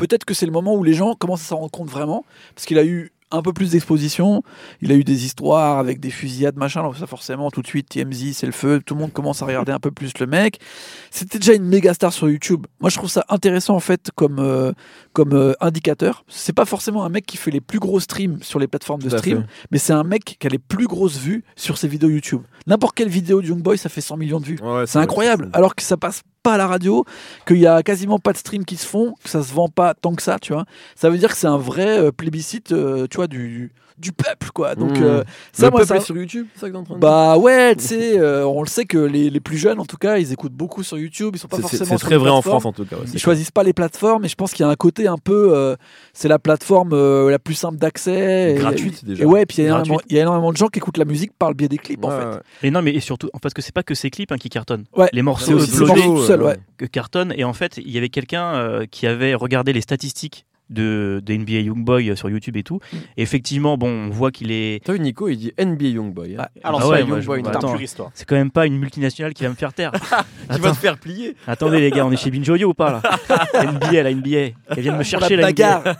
peut-être que c'est le moment où les gens commencent à s'en rendre compte vraiment, parce qu'il a eu un peu plus d'exposition, il a eu des histoires avec des fusillades, machin, donc ça forcément, tout de suite, TMZ, c'est le feu, tout le monde commence à regarder un peu plus le mec. C'était déjà une méga star sur YouTube. Moi, je trouve ça intéressant, en fait, comme, euh, comme euh, indicateur. C'est pas forcément un mec qui fait les plus gros streams sur les plateformes de stream, mais c'est un mec qui a les plus grosses vues sur ses vidéos YouTube. N'importe quelle vidéo de Youngboy, ça fait 100 millions de vues. Ouais, C'est incroyable. Alors que ça passe pas à la radio, qu'il y a quasiment pas de streams qui se font, que ça se vend pas tant que ça, tu vois. Ça veut dire que c'est un vrai euh, plébiscite, euh, tu vois, du, du peuple, quoi. Donc Mmh. euh, ça, le moi, peuple ça- est sur YouTube, c'est ça que t'es en train de dire bah ouais, tu sais, euh, on le sait que les, les plus jeunes, en tout cas, ils écoutent beaucoup sur YouTube. Ils sont pas C'est- forcément c'est très vrai en. France en tout cas. ouais, Ils choisissent pas les plateformes, et je pense qu'il y a un côté un peu, euh, c'est la plateforme la plus simple d'accès, Gratuite, déjà. Et ouais, puis il y, a énormément- de gens qui écoutent la musique par le biais des clips, en fait. ouais. Et non, mais et surtout, parce que c'est pas que ces clips hein, qui cartonnent. Ouais. Les morceaux uploadés tout seul, que cartonnent. Et en fait, il y avait quelqu'un qui avait regardé les statistiques de, de NBA Youngboy euh, sur YouTube et tout. Mm. Et effectivement, bon, on voit qu'il est. T'as vu Nico, il dit NBA Youngboy. Hein. Alors, Ah ouais, une bah, attends. puriste, toi. C'est quand même pas une multinationale qui va me faire taire. [laughs] Qui va se faire plier attendez les gars, on est chez Binjoyo ou pas là [laughs] NBA, la NBA. Elle vient de me chercher la la NBA.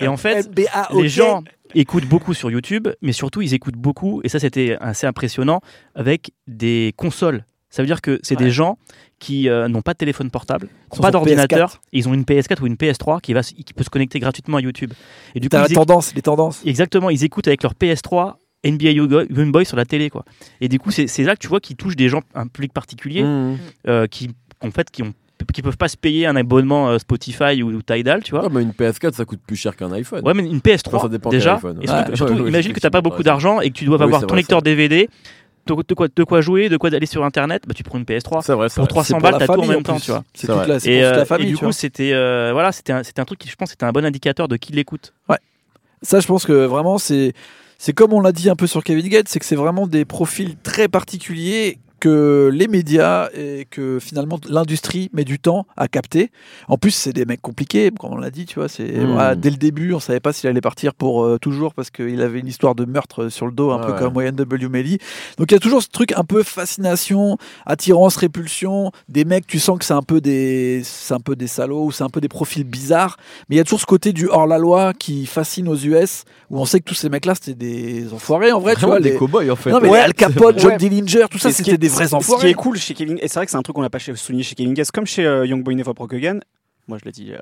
Et en fait, NBA, les gens écoutent beaucoup sur YouTube, mais surtout ils écoutent beaucoup, et ça c'était assez impressionnant, avec des consoles. Ça veut dire que c'est Ouais. des gens qui euh, n'ont pas de téléphone portable, qui n'ont pas d'ordinateur, PS4. et ils ont une PS4 ou une PS3 qui, va, qui peut se connecter gratuitement à YouTube. Et du coup, ils tendance, les tendances. exactement, ils écoutent avec leur PS3 NBA Yoga- Youngboy sur la télé. Quoi. Et du coup, c'est c'est là que tu vois qu'ils touchent des gens, un public particulier, Mmh. euh, qui, en fait, qui ont qui peuvent pas se payer un abonnement euh, Spotify ou, ou Tidal, tu vois. Ouais, mais une PS4 ça coûte plus cher qu'un iPhone. Ouais, mais une PS3 Enfin, ça dépend déjà. iPhone. Et surtout, Ouais. surtout, Ouais, imagine que t'as pas beaucoup d'argent et que tu dois avoir ton lecteur DVD, de, de quoi, de quoi jouer, de quoi aller sur Internet. Bah, tu prends une PS3. C'est vrai, c'est Pour vrai. 300 C'est pour balles, t'as tout en même en temps, tu vois. C'est toute la, Et, toute euh, la famille. et du coup, c'était euh, voilà, c'était un, c'était un truc qui, je pense, c'était un bon indicateur de qui l'écoute. Ça, je pense que vraiment, c'est c'est comme on l'a dit un peu sur Kevin Gates, c'est que c'est vraiment des profils très particuliers que les médias et que finalement l'industrie met du temps à capter. En plus, c'est des mecs compliqués, comme on l'a dit, tu vois. C'est Mm. voilà, dès le début, on savait pas s'il allait partir pour euh, toujours parce qu'il avait une histoire de meurtre sur le dos, un Ah peu ouais. comme Wayne W. Melly. Donc il y a toujours ce truc un peu fascination, attirance, répulsion. Des mecs, tu sens que c'est un peu des, c'est un peu des salauds ou c'est un peu des profils bizarres. Mais il y a toujours ce côté du hors la loi qui fascine aux US, où on sait que tous ces mecs-là c'était des enfoirés en vrai, tu Vraiment [laughs] vois. des les- cow-boys en fait. non mais Ouais, Al Capone, c'est- John. Dillinger, tout ça c'était des vrais Ce qui est cool chez Kevin, et c'est vrai que c'est un truc qu'on n'a pas souligné chez Kevin Guest, comme chez euh, Youngboy Never Broke Again. Moi, je l'ai dit euh,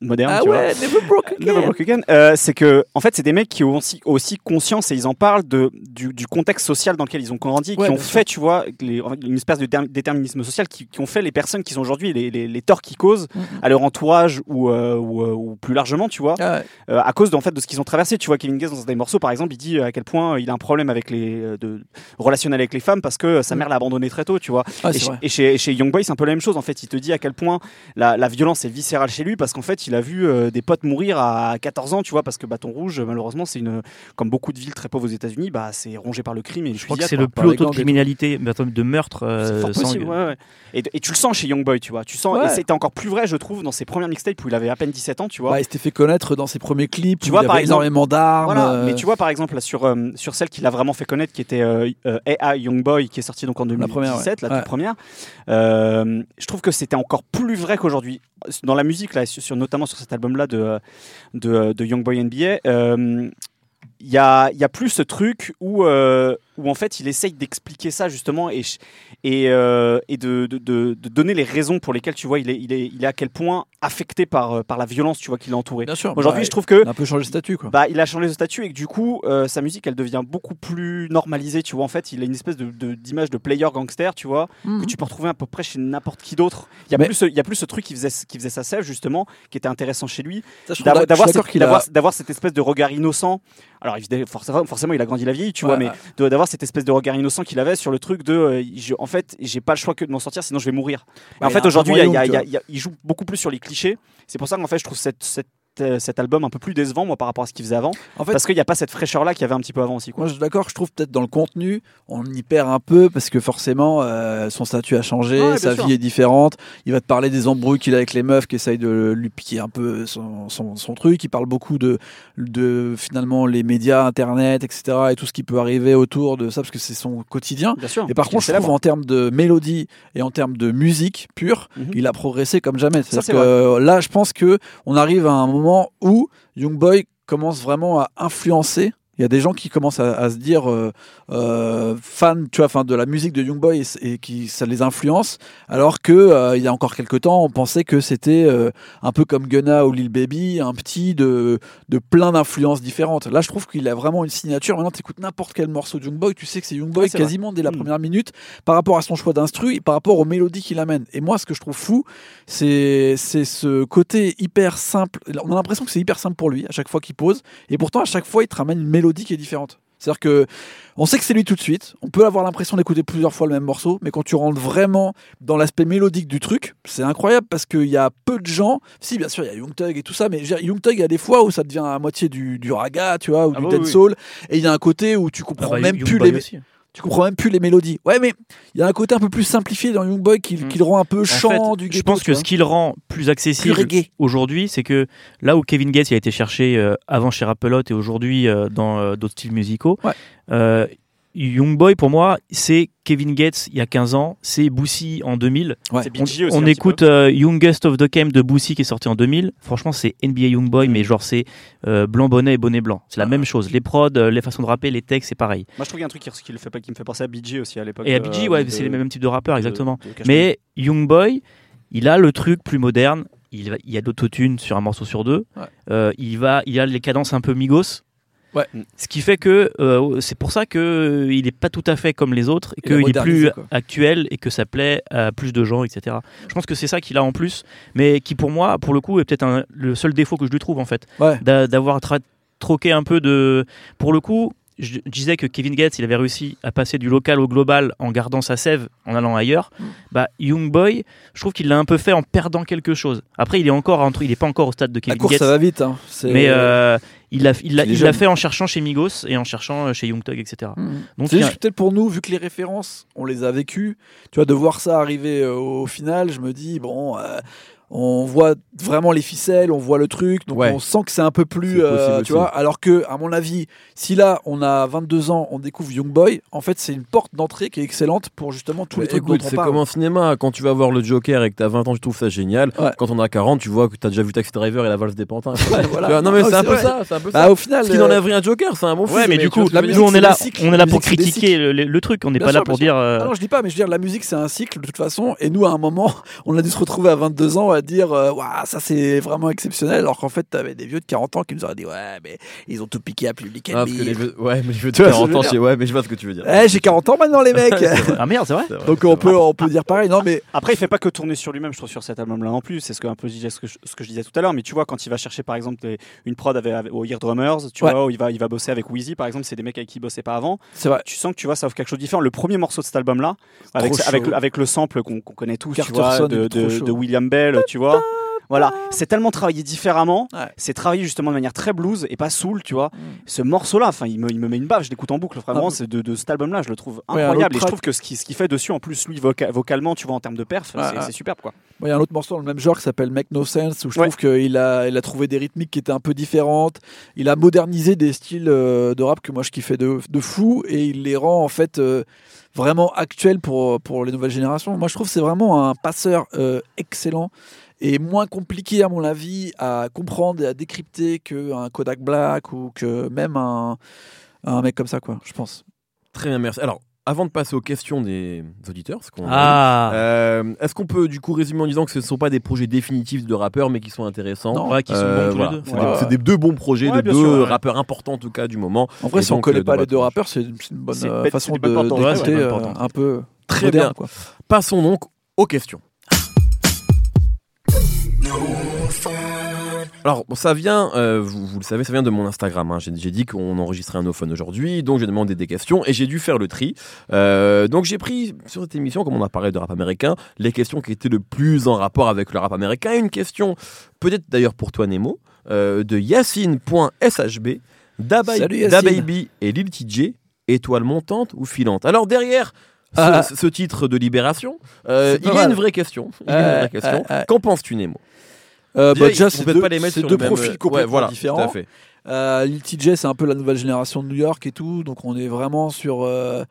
moderne. Ah tu vois. ouais, Never Broke Never Again. Broke Again, euh, c'est que en fait c'est des mecs qui ont aussi, aussi conscience et ils en parlent de, du, du contexte social dans lequel ils ont grandi, Ouais, qui ont fait tu vois les- une espèce de term- déterminisme social qui, qui ont fait les personnes qui sont aujourd'hui les, les, les torts qu'ils causent Mhm. à leur entourage ou, euh, ou, euh, ou plus largement tu vois Ah ouais. euh, à cause de, en fait de ce qu'ils ont traversé tu vois Kevin Gates dans un des morceaux par exemple il dit à quel point il a un problème avec les de, relationnel avec les femmes parce que sa Mhm. mère l'a abandonné très tôt tu vois Ah, et, chez- et chez, chez Youngboy, c'est un peu la même chose. En fait, il te dit à quel point la, la violence est viscérale chez lui parce qu'en fait, il a vu euh, des potes mourir à 14 ans, tu vois, parce que Bâton Rouge, malheureusement, c'est une, comme beaucoup de villes très pauvres aux États-unis, bah, c'est rongé par le crime et Je crois que c'est le plus haut taux de criminalité, de meurtre. C'est euh, fort sans- possible, ouais, ouais. Et, et tu le sens chez Youngboy, tu vois. Tu sens, Ouais. et c'était encore plus vrai, je trouve, dans ses premières mixtapes où il avait à peine 17 ans, tu vois. Bah, il s'était fait connaître dans ses premiers clips. Tu où vois, il par avait exemple- énormément d'armes. Voilà, euh, mais tu vois par exemple là, sur, euh, sur celle qui l'a vraiment fait connaître, qui était euh, euh, AI Youngboy, qui est sortie donc en 2017, La première, ouais. la Ouais. toute première. euh, je trouve que c'était encore plus vrai qu'aujourd'hui dans la musique là, sur, notamment sur cet album-là de de, de Youngboy NBA. euh, il y a, y a plus ce truc où, euh, où en fait il essaye d'expliquer ça justement et, et, euh, et de, de, de- de donner les raisons pour lesquelles tu vois il est, il est, il est à quel point affecté par, euh, par la violence tu vois qu'il est entouré. Bien sûr. Aujourd'hui bah, je trouve que il a un peu changé de statut quoi. bah, il a changé de statut et que du coup, euh, sa musique, elle devient beaucoup plus normalisée. Tu vois, en fait, il a une espèce d'image de player gangster, tu vois, que Mhm. tu peux retrouver à peu près chez n'importe qui d'autre. Il y a Mais- plus, ce- il y a plus ce truc qui faisait, qui faisait sa sève justement, qui était intéressant chez lui, d'avoir, d'avoir, cette, qu'il a- d'avoir, d'avoir cette espèce de regard innocent. Alors forcément, forcément, il a grandi la vieille, tu vois, Ouais, mais ouais. Cette espèce de regard innocent qu'il avait sur le truc de, euh, je- en fait, j'ai pas le choix que de m'en sortir, sinon je vais mourir. Bah, en fait, aujourd'hui, il joue beaucoup plus sur les clichés. C'est pour ça qu'en fait, je trouve cette, cette euh, cet album un peu plus décevant, moi, par rapport à ce qu'il faisait avant. En fait, Parce qu'il n'y a pas cette fraîcheur-là qu'il y avait un petit peu avant aussi. Quoi. Moi, je suis d'accord. Je trouve peut-être dans le contenu, on y perd un peu parce que forcément, euh, son statut a changé, Ouais, sa sûr. vie est différente. Il va te parler des embrouilles qu'il a avec les meufs qui essayent de lui piquer un peu son, son, son truc. Il parle beaucoup de, de finalement les médias, Internet, etc. et tout ce qui peut arriver autour de ça parce que c'est son quotidien. Bien sûr. Et par contre, je trouve en termes de mélodie et en termes de musique pure, Mhm. il a progressé comme jamais. Ça, que là, je pense que on arrive à un moment où Youngboy commence vraiment à influencer. Il y a des gens qui commencent à, à se dire euh, euh, fans, tu vois, enfin de la musique de Youngboy et, et qui ça les influence, alors que euh, il y a encore quelques temps, on pensait que c'était euh, un peu comme Gunna ou Lil Baby, un petit de, de plein d'influences différentes. Là, je trouve qu'il a vraiment une signature. Maintenant, tu écoutes n'importe quel morceau de Youngboy, tu sais que c'est Youngboy vrai. quasiment dès la Mm. première minute par rapport à son choix d'instru et par rapport aux mélodies qu'il amène. Et moi, ce que je trouve fou, c'est c'est ce côté hyper simple. On a l'impression que c'est hyper simple pour lui à chaque fois qu'il pose, et pourtant à chaque fois il te ramène une mélodie qui est différente. C'est-à-dire que on sait que c'est lui tout de suite. On peut avoir l'impression d'écouter plusieurs fois le même morceau, mais quand tu rentres vraiment dans l'aspect mélodique du truc, c'est incroyable parce qu'il y a peu de gens. Si bien sûr il y a Young Thug et tout ça, mais Young Thug il y a des fois où ça devient à moitié du, du raga, tu vois, ou Ah du oui, et il y a un côté où tu Ah comprends bah, même Young plus Boy les aussi. Tu comprends même plus les mélodies. Ouais, mais il y a un côté un peu plus simplifié dans Young Boy qui, Mm. qui le rend un peu chant fait, du je ghetto. pense tu que vois. ce qui le rend plus accessible aujourd'hui, c'est que là où Kevin Gates il a été cherché euh, avant chez Rappelotte et aujourd'hui euh, dans euh, d'autres styles musicaux, Ouais. Euh, Young Boy pour moi, c'est Kevin Gates il y a 15 ans, c'est Boosie en 2000. Ouais. C'est On, BG aussi. on écoute euh, Youngest of the Game de Boosie qui est sorti en 2000. Franchement, c'est NBA Young Boy, mais genre c'est euh, blanc bonnet et bonnet blanc. C'est la Ah. même chose. Les prods, euh, les façons de rapper, les textes, c'est pareil. Moi, je trouve qu'il y a un truc qui, qui le fait, pas- qui me fait penser à BG aussi à l'époque. Et à euh, BG, ouais, de- c'est les mêmes types de rappeurs, exactement. de Mais Young Boy, il a le truc plus moderne. Il, y a d'autotune sur un morceau sur deux. Ouais. Euh, il va, il a les cadences un peu Migos. Ouais. Ce qui fait que euh, c'est pour ça que euh, il n'est pas tout à fait comme les autres, qu'il est plus quoi. actuel et que ça plaît à plus de gens, etc. Je pense que c'est ça qu'il a en plus, mais qui pour moi, pour le coup, est peut-être le seul défaut que je lui trouve en fait, Ouais. D'avoir troqué un peu de. Pour le coup, je disais que Kevin Gates, il avait réussi à passer du local au global en gardant sa sève, en allant ailleurs. Mm. Bah, Young Boy, je trouve qu'il l'a un peu fait en perdant quelque chose. Après, il est encore entre, il est pas encore au stade de La Kevin course, Gates, ça va vite. Hein. Mais euh, il l'a, il l'a, il l'a fait en cherchant chez Migos et en cherchant euh, chez Young Thug, etc. Donc, c'est a- peut-être pour nous, vu que les références, on les a vécues, tu vois, de voir ça arriver euh, au final, je me dis, bon, euh, on voit vraiment les ficelles, on voit le truc, donc Ouais. on sent que c'est un peu plus, euh, tu vois, alors que, à mon avis, si là, on a 22 ans, on découvre Young Boy, en fait, c'est une porte d'entrée qui est excellente pour justement tous les trucs écoute, c'est comme en cinéma, quand tu vas voir le Joker et que t'as 20 ans, tu trouves ça génial. Ouais. Quand on a 40, tu vois que t'as déjà vu Taxi Driver et la valse des pantins. [laughs] Voilà. Non mais c'est un peu vrai. ça, un peu Bah, ça. au final, Ce qui euh, n'enlève rien à Joker, c'est un bon film. Ouais, mais du coup, je nous on est là, on est là pour critiquer le, truc. On n'est pas là pour dire. euh, non, je dis pas, mais je veux dire, la musique, c'est un cycle de toute façon. Et nous, à un moment, [laughs] on a dû se retrouver à 22 ans dire, euh, Ouah, ça c'est vraiment exceptionnel. Alors qu'en fait, t'avais des vieux de 40 ans qui nous auraient dit, ouais, mais ils ont tout piqué à Public Ah, parce que Enemy. les vieux- Ouais, mais je veux Tu vois dire ce que je 40 veux ans, ouais, mais je vois ce que tu veux dire. Eh, j'ai 40 ans maintenant, les [laughs] mecs. Ah merde, c'est vrai. C'est vrai, Donc c'est on vrai. peut, on peut dire pareil. Non, mais Après, il fait pas que tourner sur lui-même, je trouve, sur cet album-là en plus. C'est ce que un peu je disais- ce que je, ce que je disais tout à l'heure. Mais tu vois, quand il va chercher par exemple des- une prod avec, avec- aux Ear Drummers, tu Ouais. vois, où il va, il va bosser avec Wheezy par exemple, c'est des mecs avec qui il bossait pas avant. c'est vrai. Tu sens que tu vois, ça offre quelque chose de différent. Le premier morceau de cet album-là, avec, Trop avec, chaud. avec le sample qu'on qu'on connaît tous, tu vois, de, de- de William Bell, tu vois. Voilà, c'est tellement travaillé différemment. Ouais. C'est travaillé justement de manière très blues et pas soul, tu vois. Mm. Ce morceau-là, enfin, il me, il me met une baffe. Je l'écoute en boucle. Vraiment, Ah, c'est de, de cet album-là, je le trouve incroyable. et je trouve que ce qu'il ce qu'il fait dessus, en plus, lui, voca- vocalement, tu vois, en termes de perf, c'est c'est superbe, quoi. Il y a un autre morceau dans le même genre qui s'appelle Make No Sense où je trouve qu'il a, il a trouvé des rythmiques qui étaient un peu différentes. Il a modernisé des styles euh, de rap que moi je kiffais de, de fou et il les rend en fait euh, vraiment actuels pour, pour les nouvelles générations. Moi je trouve que c'est vraiment un passeur euh, excellent et moins compliqué à mon avis à comprendre et à décrypter qu'un Kodak Black ou que même un, un mec comme ça quoi, je pense. Très bien, merci. Alors, avant de passer aux questions des auditeurs, parce qu'on Ah, Euh, Est-ce qu'on peut du coup résumer en disant que ce ne sont pas des projets définitifs de rappeurs mais qui sont intéressants Non. ouais, qui sont Euh, bons tous voilà. les deux. C'est Ouais, des- ouais. c'est des deux bons projets Ouais, de deux sûr, ouais. rappeurs importants en tout cas du moment. En vrai Et si on connaît euh, pas de les deux rappeurs c'est une, bonne C'est euh, bête- façon de, de euh, un peu Très moderne, bien. quoi. Passons donc aux questions. Alors, ça vient, euh, vous, vous le savez, ça vient de mon Instagram. hein. J'ai dit qu'on enregistrait un no fun aujourd'hui, donc j'ai demandé des questions et j'ai dû faire le tri. Euh, donc j'ai pris sur cette émission, comme on a parlé de rap américain, les questions qui étaient le plus en rapport avec le rap américain. Une question, peut-être d'ailleurs pour toi Nemo, euh, de Yacine.shb. DaBaby et Lil TJ, étoile montante ou filante? Alors derrière ce, Ah. ce titre de Libération, euh, il y a une vraie question. Qu'en penses-tu, Nemo? Euh, Déjà, bah, déjà, on c'est peut deux, pas les mettre sur deux le même- profils ouais, complètement voilà, différents. Tout à fait. Euh, Lil TJ, c'est un peu la nouvelle génération de New York et tout, donc on est vraiment sur euh,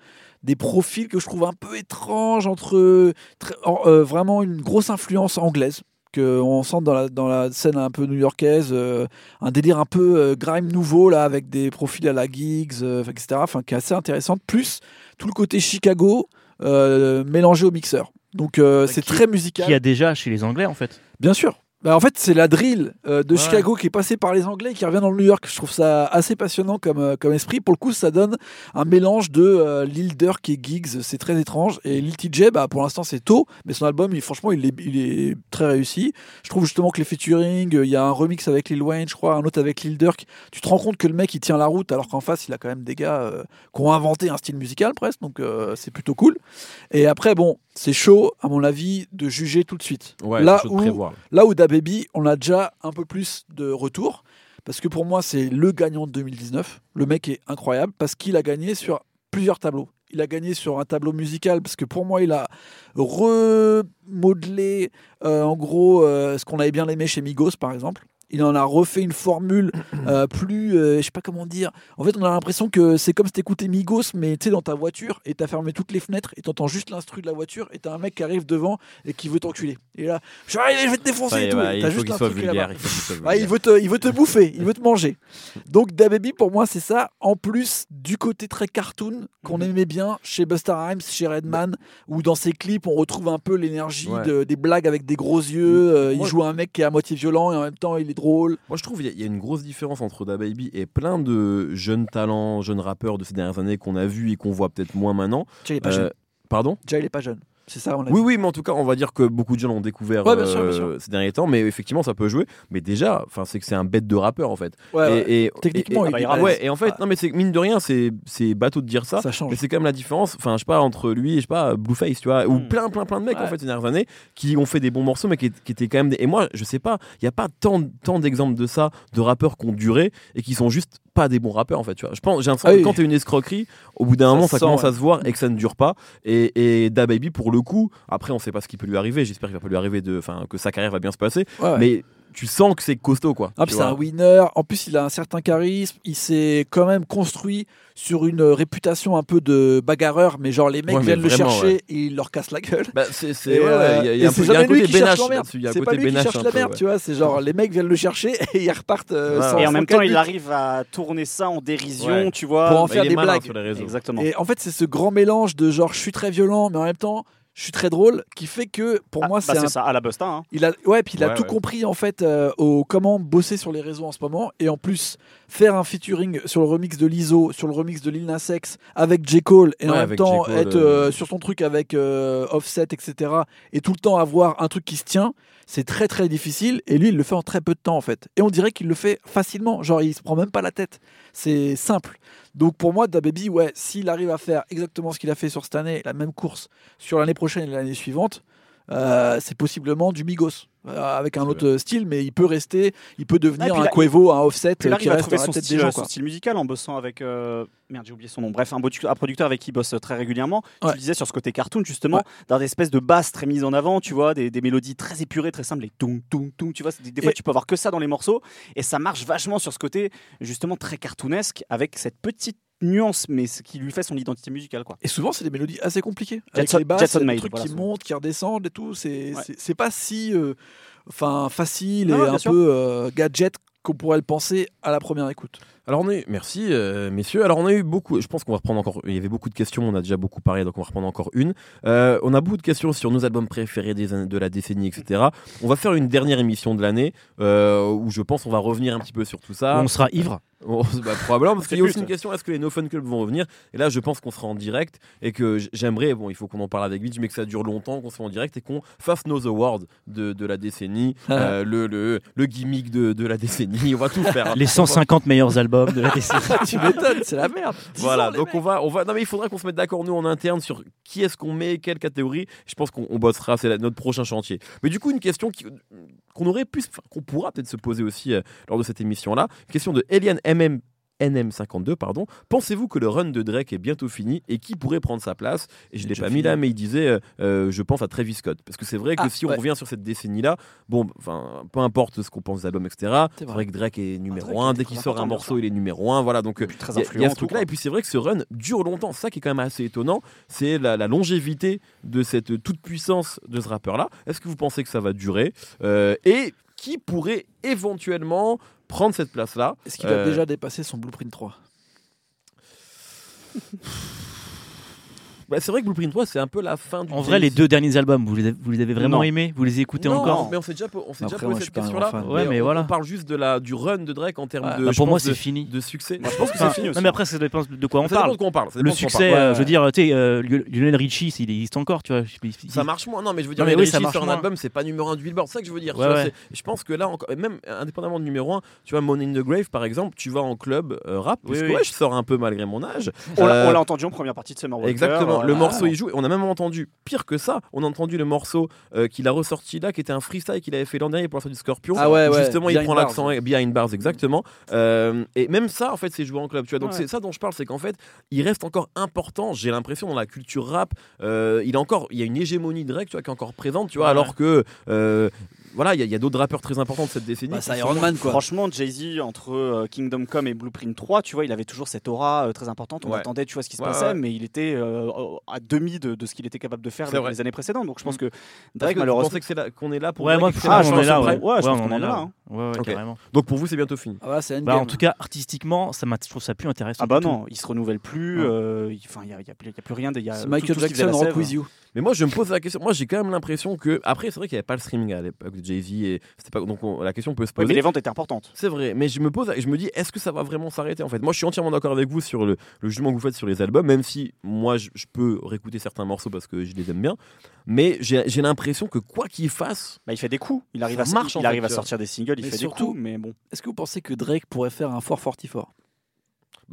des profils que je trouve un peu étranges entre très- en- euh, vraiment une grosse influence anglaise que on sent dans la, dans la scène un peu new-yorkaise, euh, un délire un peu euh, grime nouveau là avec des profils à la Giggs, euh, etc. Enfin, qui est assez intéressante. Plus tout le côté Chicago euh, mélangé au mixeur. Donc euh, c'est très musical. Qui a déjà chez les Anglais en fait. Bien sûr. Bah, en fait, c'est la drill euh, de Ouais. Chicago qui est passée par les Anglais et qui revient dans le New York. Je trouve ça assez passionnant comme, euh, comme esprit. Pour le coup, ça donne un mélange de euh, Lil Durk et Giggs. C'est très étrange. Et Lil TJ, bah, pour l'instant, c'est tôt, mais son album, il, franchement, il est, il est très réussi. Je trouve justement que les featuring, il y a un remix avec Lil Wayne, je crois, un autre avec Lil Durk. Tu te rends compte que le mec, il tient la route, alors qu'en face, il a quand même des gars qui ont inventé un style musical presque. Donc, c'est plutôt cool. Et après, bon, c'est chaud, à mon avis, de juger tout de suite. Ouais, Là où. Là où DaBaby, on a déjà un peu plus de retour. Parce que pour moi, c'est le gagnant de 2019. Le mec est incroyable parce qu'il a gagné sur plusieurs tableaux. Il a gagné sur un tableau musical parce que pour moi, il a remodelé euh, en gros euh, ce qu'on avait bien aimé chez Migos par exemple. Il en a refait une formule [clears throat] euh, plus, euh, je sais pas comment dire. En fait, on a l'impression que c'est comme si t'écoutais Migos, mais tu sais, dans ta voiture, et t'as fermé toutes les fenêtres, et t'entends juste l'instru de la voiture, et t'as un mec qui arrive devant et qui veut t'enculer. Et là, je vais te défoncer Ouais, et tout. ouais, et il t'as juste un truc il Ouais, il, veut te, il veut te bouffer, il veut te manger. Donc DaBaby, pour moi, c'est ça. En plus du côté très cartoon qu'on Mhm. aimait bien chez Buster Rhymes, chez Redman, où dans ses clips, on retrouve un peu l'énergie de- des blagues avec des gros yeux. euh, il joue un mec qui est à moitié violent et en même temps, il est drôle. Moi, je trouve qu'il y, a- il y a une grosse différence entre DaBaby et plein de jeunes talents, jeunes rappeurs de ces dernières années qu'on a vus et qu'on voit peut-être moins maintenant. Il est pas Euh, jeune. Pardon? Déjà, il est pas jeune. C'est ça, on a Oui, dit. oui, mais en tout cas, on va dire que beaucoup de gens l'ont découvert Ouais, bien sûr, euh, bien sûr. ces derniers temps, mais effectivement, ça peut jouer. Mais déjà, enfin, c'est que c'est un bête de rappeur en fait. Ouais. Et, et- Techniquement, et- il ah balèze. ouais, et en fait, Ouais. non, mais c'est mine de rien, c'est c'est bateau de dire ça. ça Mais c'est quand même la différence, enfin, je sais pas, entre lui et je sais pas, Blueface, tu vois, ou Mm. plein, plein, plein de mecs en fait ces dernières années qui ont fait des bons morceaux, mais qui, qui étaient quand même. Des... Et moi, je sais pas, il y a pas tant, tant d'exemples de ça, de rappeurs qui ont duré et qui sont juste pas des bons rappeurs en fait, tu vois. Je pense, j'ai l'impression Ah que oui. quand t'es une escroquerie, au bout d'un moment, ça sent, commence ouais. à se voir et que ça ne dure pas. Et, et DaBaby, pour le coup, après, on sait pas ce qui peut lui arriver. J'espère qu'il va pas lui arriver de, enfin, que sa carrière va bien se passer. Ouais, ouais. Mais tu sens que c'est costaud, quoi. Ah, c'est un winner. En plus, il a un certain charisme. Il s'est quand même construit sur une réputation un peu de bagarreur, mais genre les mecs Ouais, viennent le vraiment, chercher ouais. et ils leur cassent la gueule. Bah, c'est, ouais, euh, il y a- un c'est peu- il y a un jamais lui côté qui cherche bénache l'emmerde. là-dessus. Il y a un C'est côté pas lui qui cherche la merde, ouais. tu vois. C'est genre les mecs viennent le chercher et ils repartent euh, Ouais, sans- Et en sans même temps, il arrive à tourner ça en dérision, Ouais. tu vois. Pour en Bah, faire des blagues. Exactement. Et en fait, c'est ce grand mélange de genre je suis très violent, mais en même temps je suis très drôle, qui fait que pour Ah, moi bah, c'est c'est un ça, à la Busta. Hein. Il a, ouais, puis il a Ouais, tout ouais. compris en fait euh, au comment bosser sur les réseaux en ce moment et en plus faire un featuring sur le remix de Lizzo, sur le remix de Lil Nas X avec J Cole et en même temps être euh, euh, sur son truc avec euh, Offset etc et tout le temps avoir un truc qui se tient, c'est très très difficile et lui il le fait en très peu de temps en fait et on dirait qu'il le fait facilement, genre il se prend même pas la tête, c'est simple. Donc pour moi DaBaby ouais s'il arrive à faire exactement ce qu'il a fait sur cette année, la même course sur l'année prochaine et l'année suivante. Euh, c'est possiblement du Migos euh, avec un autre style, mais il peut rester, il peut devenir Ah, un là, Quavo, un Offset il euh, qui à reste trouver son style, des gens. son style musical en bossant avec. euh, Merde, j'ai oublié son nom. Bref, un, produ- un producteur avec qui il bosse très régulièrement. Tu Ouais. le disais sur ce côté cartoon, justement, Ouais. dans des espèces de basses très mises en avant, tu vois, des, des mélodies très épurées, très simples, les tung tung tung, tu vois. Des, des fois, Et- tu peux avoir que ça dans les morceaux. Et ça marche vachement sur ce côté, justement, très cartoonesque, avec cette petite nuance, mais ce qui lui fait son identité musicale, quoi. Et souvent, c'est des mélodies assez compliquées. Avec Jetson- les basses, Jetson des trucs voilà, qui montent, qui redescendent et tout. C'est Ouais. pas si euh, enfin facile Non, et un sûr. peu euh, gadget qu'on pourrait le penser à la première écoute. Alors on est, merci euh, messieurs. Alors on a eu beaucoup, je pense qu'on va reprendre encore, il y avait beaucoup de questions, on a déjà beaucoup parlé, donc on va reprendre encore une. Euh, on a beaucoup de questions sur nos albums préférés des années- de la décennie, etc. On va faire une dernière émission de l'année euh, où je pense on va revenir un petit peu sur tout ça. On sera ivre. Oh, bah, probablement, parce qu'il y a aussi but. une question est-ce que les No Fun Club vont revenir? Et là, je pense qu'on sera en direct et que j'aimerais, bon, il faut qu'on en parle avec Mitch, mais que ça dure longtemps, qu'on soit en direct et qu'on fasse nos awards de, de la décennie, [laughs] euh, le, le, le gimmick de, de la décennie, on va tout faire. hein. Les 150 meilleurs albums de la [laughs] décennie. tu m'étonnes, c'est la merde. Voilà, donc on va, on va. Non mais il faudra qu'on se mette d'accord nous en interne sur qui est-ce qu'on met, quelle catégorie. Je pense qu'on on bossera, c'est notre prochain chantier. Mais du coup, une question qui, qu'on aurait pourra peut-être se poser aussi euh, lors de cette émission-là. Question de Eliane MM. NM52, pardon. Pensez-vous que le run de Drake est bientôt fini et qui pourrait prendre sa place? Et je l'ai Déjà pas mis là, mais il disait, euh, euh, je pense à Travis Scott, parce que c'est vrai que Ah, si on revient sur cette décennie-là, bon, enfin, peu importe ce qu'on pense des albums, etc. C'est vrai. vrai que Drake est numéro Drake 1 était dès qu'il sort un morceau, il est numéro 1 Voilà, donc il y a- y, ce truc-là, et puis c'est vrai que ce run dure longtemps. Ça qui est quand même assez étonnant, c'est la, la longévité de cette toute puissance de ce rappeur-là. Est-ce que vous pensez que ça va durer? Euh, Et qui pourrait éventuellement prendre cette place-là. Est-ce qu'il va Euh, déjà dépasser son Blueprint 3 [laughs] bah, C'est vrai que Blueprint 3, c'est un peu la fin du. En vrai, les deux derniers albums, vous les avez, vous les avez vraiment Non. aimés Vous les écoutez non, encore mais on s'est déjà, po- on s'est déjà Après, posé cette question-là. Ouais, mais on, voilà. on parle juste de, la, du run de Drake en termes Ouais. de. Bah, Pour moi, c'est de, fini. de succès. Moi, je pense que c'est fini aussi. Non, mais après, ça dépend de quoi on parle. de quoi on parle. ça Le succès, euh, je veux dire, tu sais, euh, Lionel Richie, il existe encore, tu vois. Ça marche moins. Non, mais je veux dire, Lionel Richie sur un album, c'est pas numéro 1 du Billboard. C'est ça que je veux dire. Je pense que là, même indépendamment du numéro 1, tu vois, Money in the Grave, par exemple, tu vas en club euh, rap, oui. ouais, je sors un peu malgré mon âge. On l'a entendu en première partie de Summer Walker. Exactement, le morceau il joue. On a même entendu, pire que ça, on a entendu le morceau euh, qu'il a ressorti là, qui était un freestyle qu'il avait fait l'an dernier pour la sortie du Scorpion. Ah ouais, ouais, Justement, il prend l'accent behind bars, exactement. Euh, et même ça, en fait, c'est joué en club. Tu vois, donc Ouais. c'est ça dont je parle, c'est qu'en fait, il reste encore important. J'ai l'impression dans la culture rap, euh, il a encore, il y a une hégémonie de Drake, tu vois, qui est encore présente, tu vois, alors que voilà, il y a- d'autres rappeurs très importants de cette décennie. Bah, C'est Iron Man quoi. Franchement, Jay-Z, entre euh, Kingdom Come et Blueprint 3, tu vois, il avait toujours cette aura euh, très importante. On Ouais. attendait, tu vois, ce qui se Ouais, passait, ouais. mais il était euh, à demi de, de ce qu'il était capable de faire les, les années précédentes. Donc je pense que Drake, que vous malheureusement. pensez là- qu'on est là pour Ouais, Drake moi, Ah, son après. prime Ouais, je Ouais, pense on qu'on est est là. là. hein. Ouais, ouais, Ok. carrément. Donc pour vous, c'est bientôt fini. Ah ouais, c'est Bah, en tout cas, artistiquement, ça m'a, je trouve ça plus intéressant. Ah bah non, il se renouvelle plus. Enfin, il n'y a, il y a plus- rien. C'est Michael Jackson Rock. With You. Mais moi, je me pose la question. Moi, j'ai quand même l'impression que après, c'est vrai qu'il n'y avait pas le streaming à l'époque de Jay Z et c'était pas donc on- la question peut se poser. mais les ventes étaient importantes. C'est vrai, mais je me pose, je me dis, est-ce que ça va vraiment s'arrêter en fait? Moi, je suis entièrement d'accord avec vous sur le, le jugement que vous faites sur les albums, même si moi, je, je peux réécouter certains morceaux parce que je les aime bien. Mais j'ai l'impression que quoi qu'il fasse, Bah, il fait des coups. Il arrive, à, marche, en il fait, arrive à sortir des singles, il Mais fait surtout- des coups, mais bon. Est-ce que vous pensez que Drake pourrait faire un fort fortifort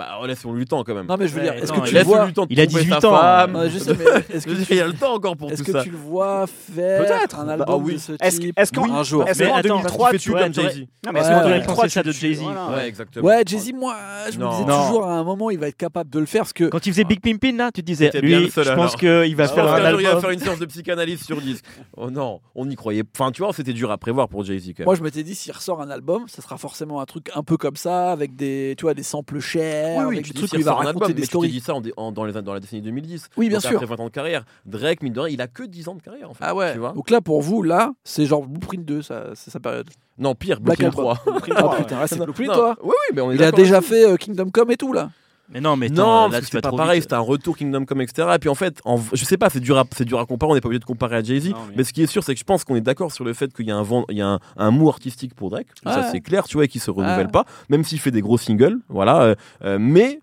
bah, laissons-lui le temps quand même. Non mais je veux dire, est-ce que tu le Laisse-lui vois temps il a tromper 18 sa ans, femme. Ouais, je sais, mais est-ce que, [laughs] tu... Il y a le temps encore pour est-ce tout que ça. tu le vois faire Peut-être. un Bah, album ah oui. de ce Est-ce type est-ce qu'en un jour est-ce qu'en attends, 2003, il fait tu comme Jay-Z. Non, mais est-ce qu'en ouais. 2003, ça de Jay-Z. Ouais, exactement. Ouais, Jay-Z, moi, je me disais toujours à un moment, il va être capable de le faire parce que Quand il faisait Big Pimpin, là, tu te disais, lui, je pense qu'il va faire un jour, il va album. faire une séance de psychanalyse sur 10. Oh non, on y croyait. Enfin, tu vois, c'était dur à prévoir pour Jay-Z quand même. moi je m'étais dit s'il ressort un album, ça sera forcément un truc un peu comme ça avec des tu vois des samples chers, avec tu des dis trucs il va raconter album, des tu stories. dit ça en, en- dans, les, dans la décennie 2010. Oui, bien sûr. Après 20 ans de carrière. Drake, mine de rien, il a que 10 ans de carrière en fait. Ah ouais. Tu vois Donc là pour vous là, c'est genre Blueprint 2 ça c'est sa période. non, pire, Black Blueprint Album. 3. Blueprint Ah 3, ouais. putain, c'est [laughs] Blueprint toi. Oui, oui, mais on est Il a déjà fait euh, Kingdom Come et tout là. Mais non, mais Non, parce là, c'était pas pareil, c'était un retour Kingdom Come, etc. Et puis en fait, en- je sais pas, c'est dur, à, c'est dur à comparer, on n'est pas obligé de comparer à Jay-Z. Non, mais- mais... ce qui est sûr, c'est que je pense qu'on est d'accord sur le fait qu'il y a un, vent, il y a un, un mot artistique pour Drake. Ça, c'est clair, tu vois, et qu'il se renouvelle Ouais. pas, même s'il fait des gros singles. Voilà. euh, euh, mais.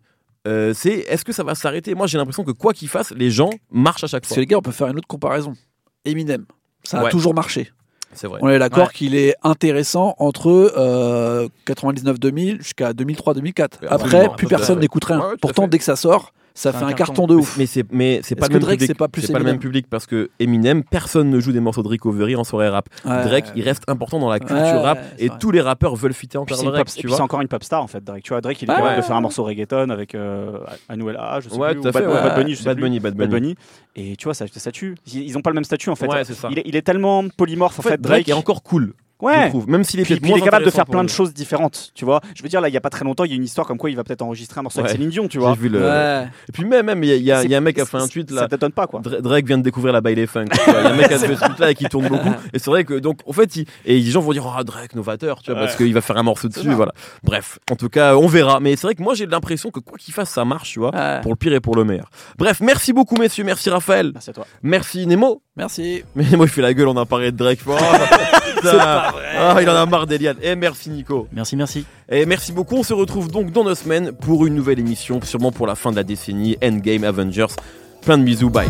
euh, c'est est-ce que ça va s'arrêter? Moi j'ai l'impression que quoi qu'il fasse, les gens marchent à chaque Parce fois. que les gars, on peut faire une autre comparaison. Eminem, ça a Ouais. toujours marché. C'est vrai. On est d'accord Ouais. qu'il est intéressant entre euh, 99-2000 jusqu'à 2003-2004. Oui, Après, absolument, plus personne n'écoute rien. Ouais, Pourtant, dès que ça sort, ça fait un un carton, carton. de ouf. Mais c'est mais c'est pas le même Drake, public. pas plus pas le Eminem même public parce que Eminem, personne ne joue des morceaux de Rick Overy en soirée rap. Ouais. Drake, il reste important dans la culture Ouais, rap et vrai. tous les rappeurs veulent fitter encore Drake, pop- et tu puis vois. c'est encore une pop star en fait, Drake. Tu vois, Drake, il est capable de faire un morceau reggaeton avec euh, Anuel A, je sais Ouais, plus, tout à ou fait. Bad, ouais. Bad Bunny, je sais Bad. Bunny, Bad Bad Bunny. Bunny. Et tu vois, ça, ça tue. Ils ils ont pas le même statut en fait. Il, est, tellement polymorphe En fait. Drake est encore cool, je Ouais. trouve. Même s'il est Puis, puis il est capable de faire plein de choses différentes, tu vois. Je veux dire, là, il y a pas très longtemps, il y a une histoire comme quoi il va peut-être enregistrer un morceau Ouais. avec Céline Dion, tu vois. J'ai vu le. Ouais. Et puis même, même, il y a, il y y a un mec qui a fait un tweet Ça là. t'étonne pas, quoi. Dra- Drake vient de découvrir la baile funk. Il y a un mec qui a fait ce tweet là et qui tourne beaucoup. [laughs] Et c'est vrai que donc en fait, il- et les gens vont dire oh Drake novateur, tu vois, parce qu'il va faire un morceau dessus. ça. Voilà. Bref, en tout cas, on verra. Mais c'est vrai que moi j'ai l'impression que quoi qu'il fasse, ça marche, tu vois. Ouais. Pour le pire et pour le meilleur. Bref, merci beaucoup messieurs, merci Raphaël, Merci à toi. merci Nemo. Merci. Mais moi il fait la gueule, on a parlé de Drake. Oh. [laughs] Ah, il en a marre d'Eliane. Et merci Nico. Merci, merci. Et merci beaucoup. On se retrouve donc dans deux semaines pour une nouvelle émission, sûrement pour la fin de la décennie Endgame Avengers. Plein de bisous, bye.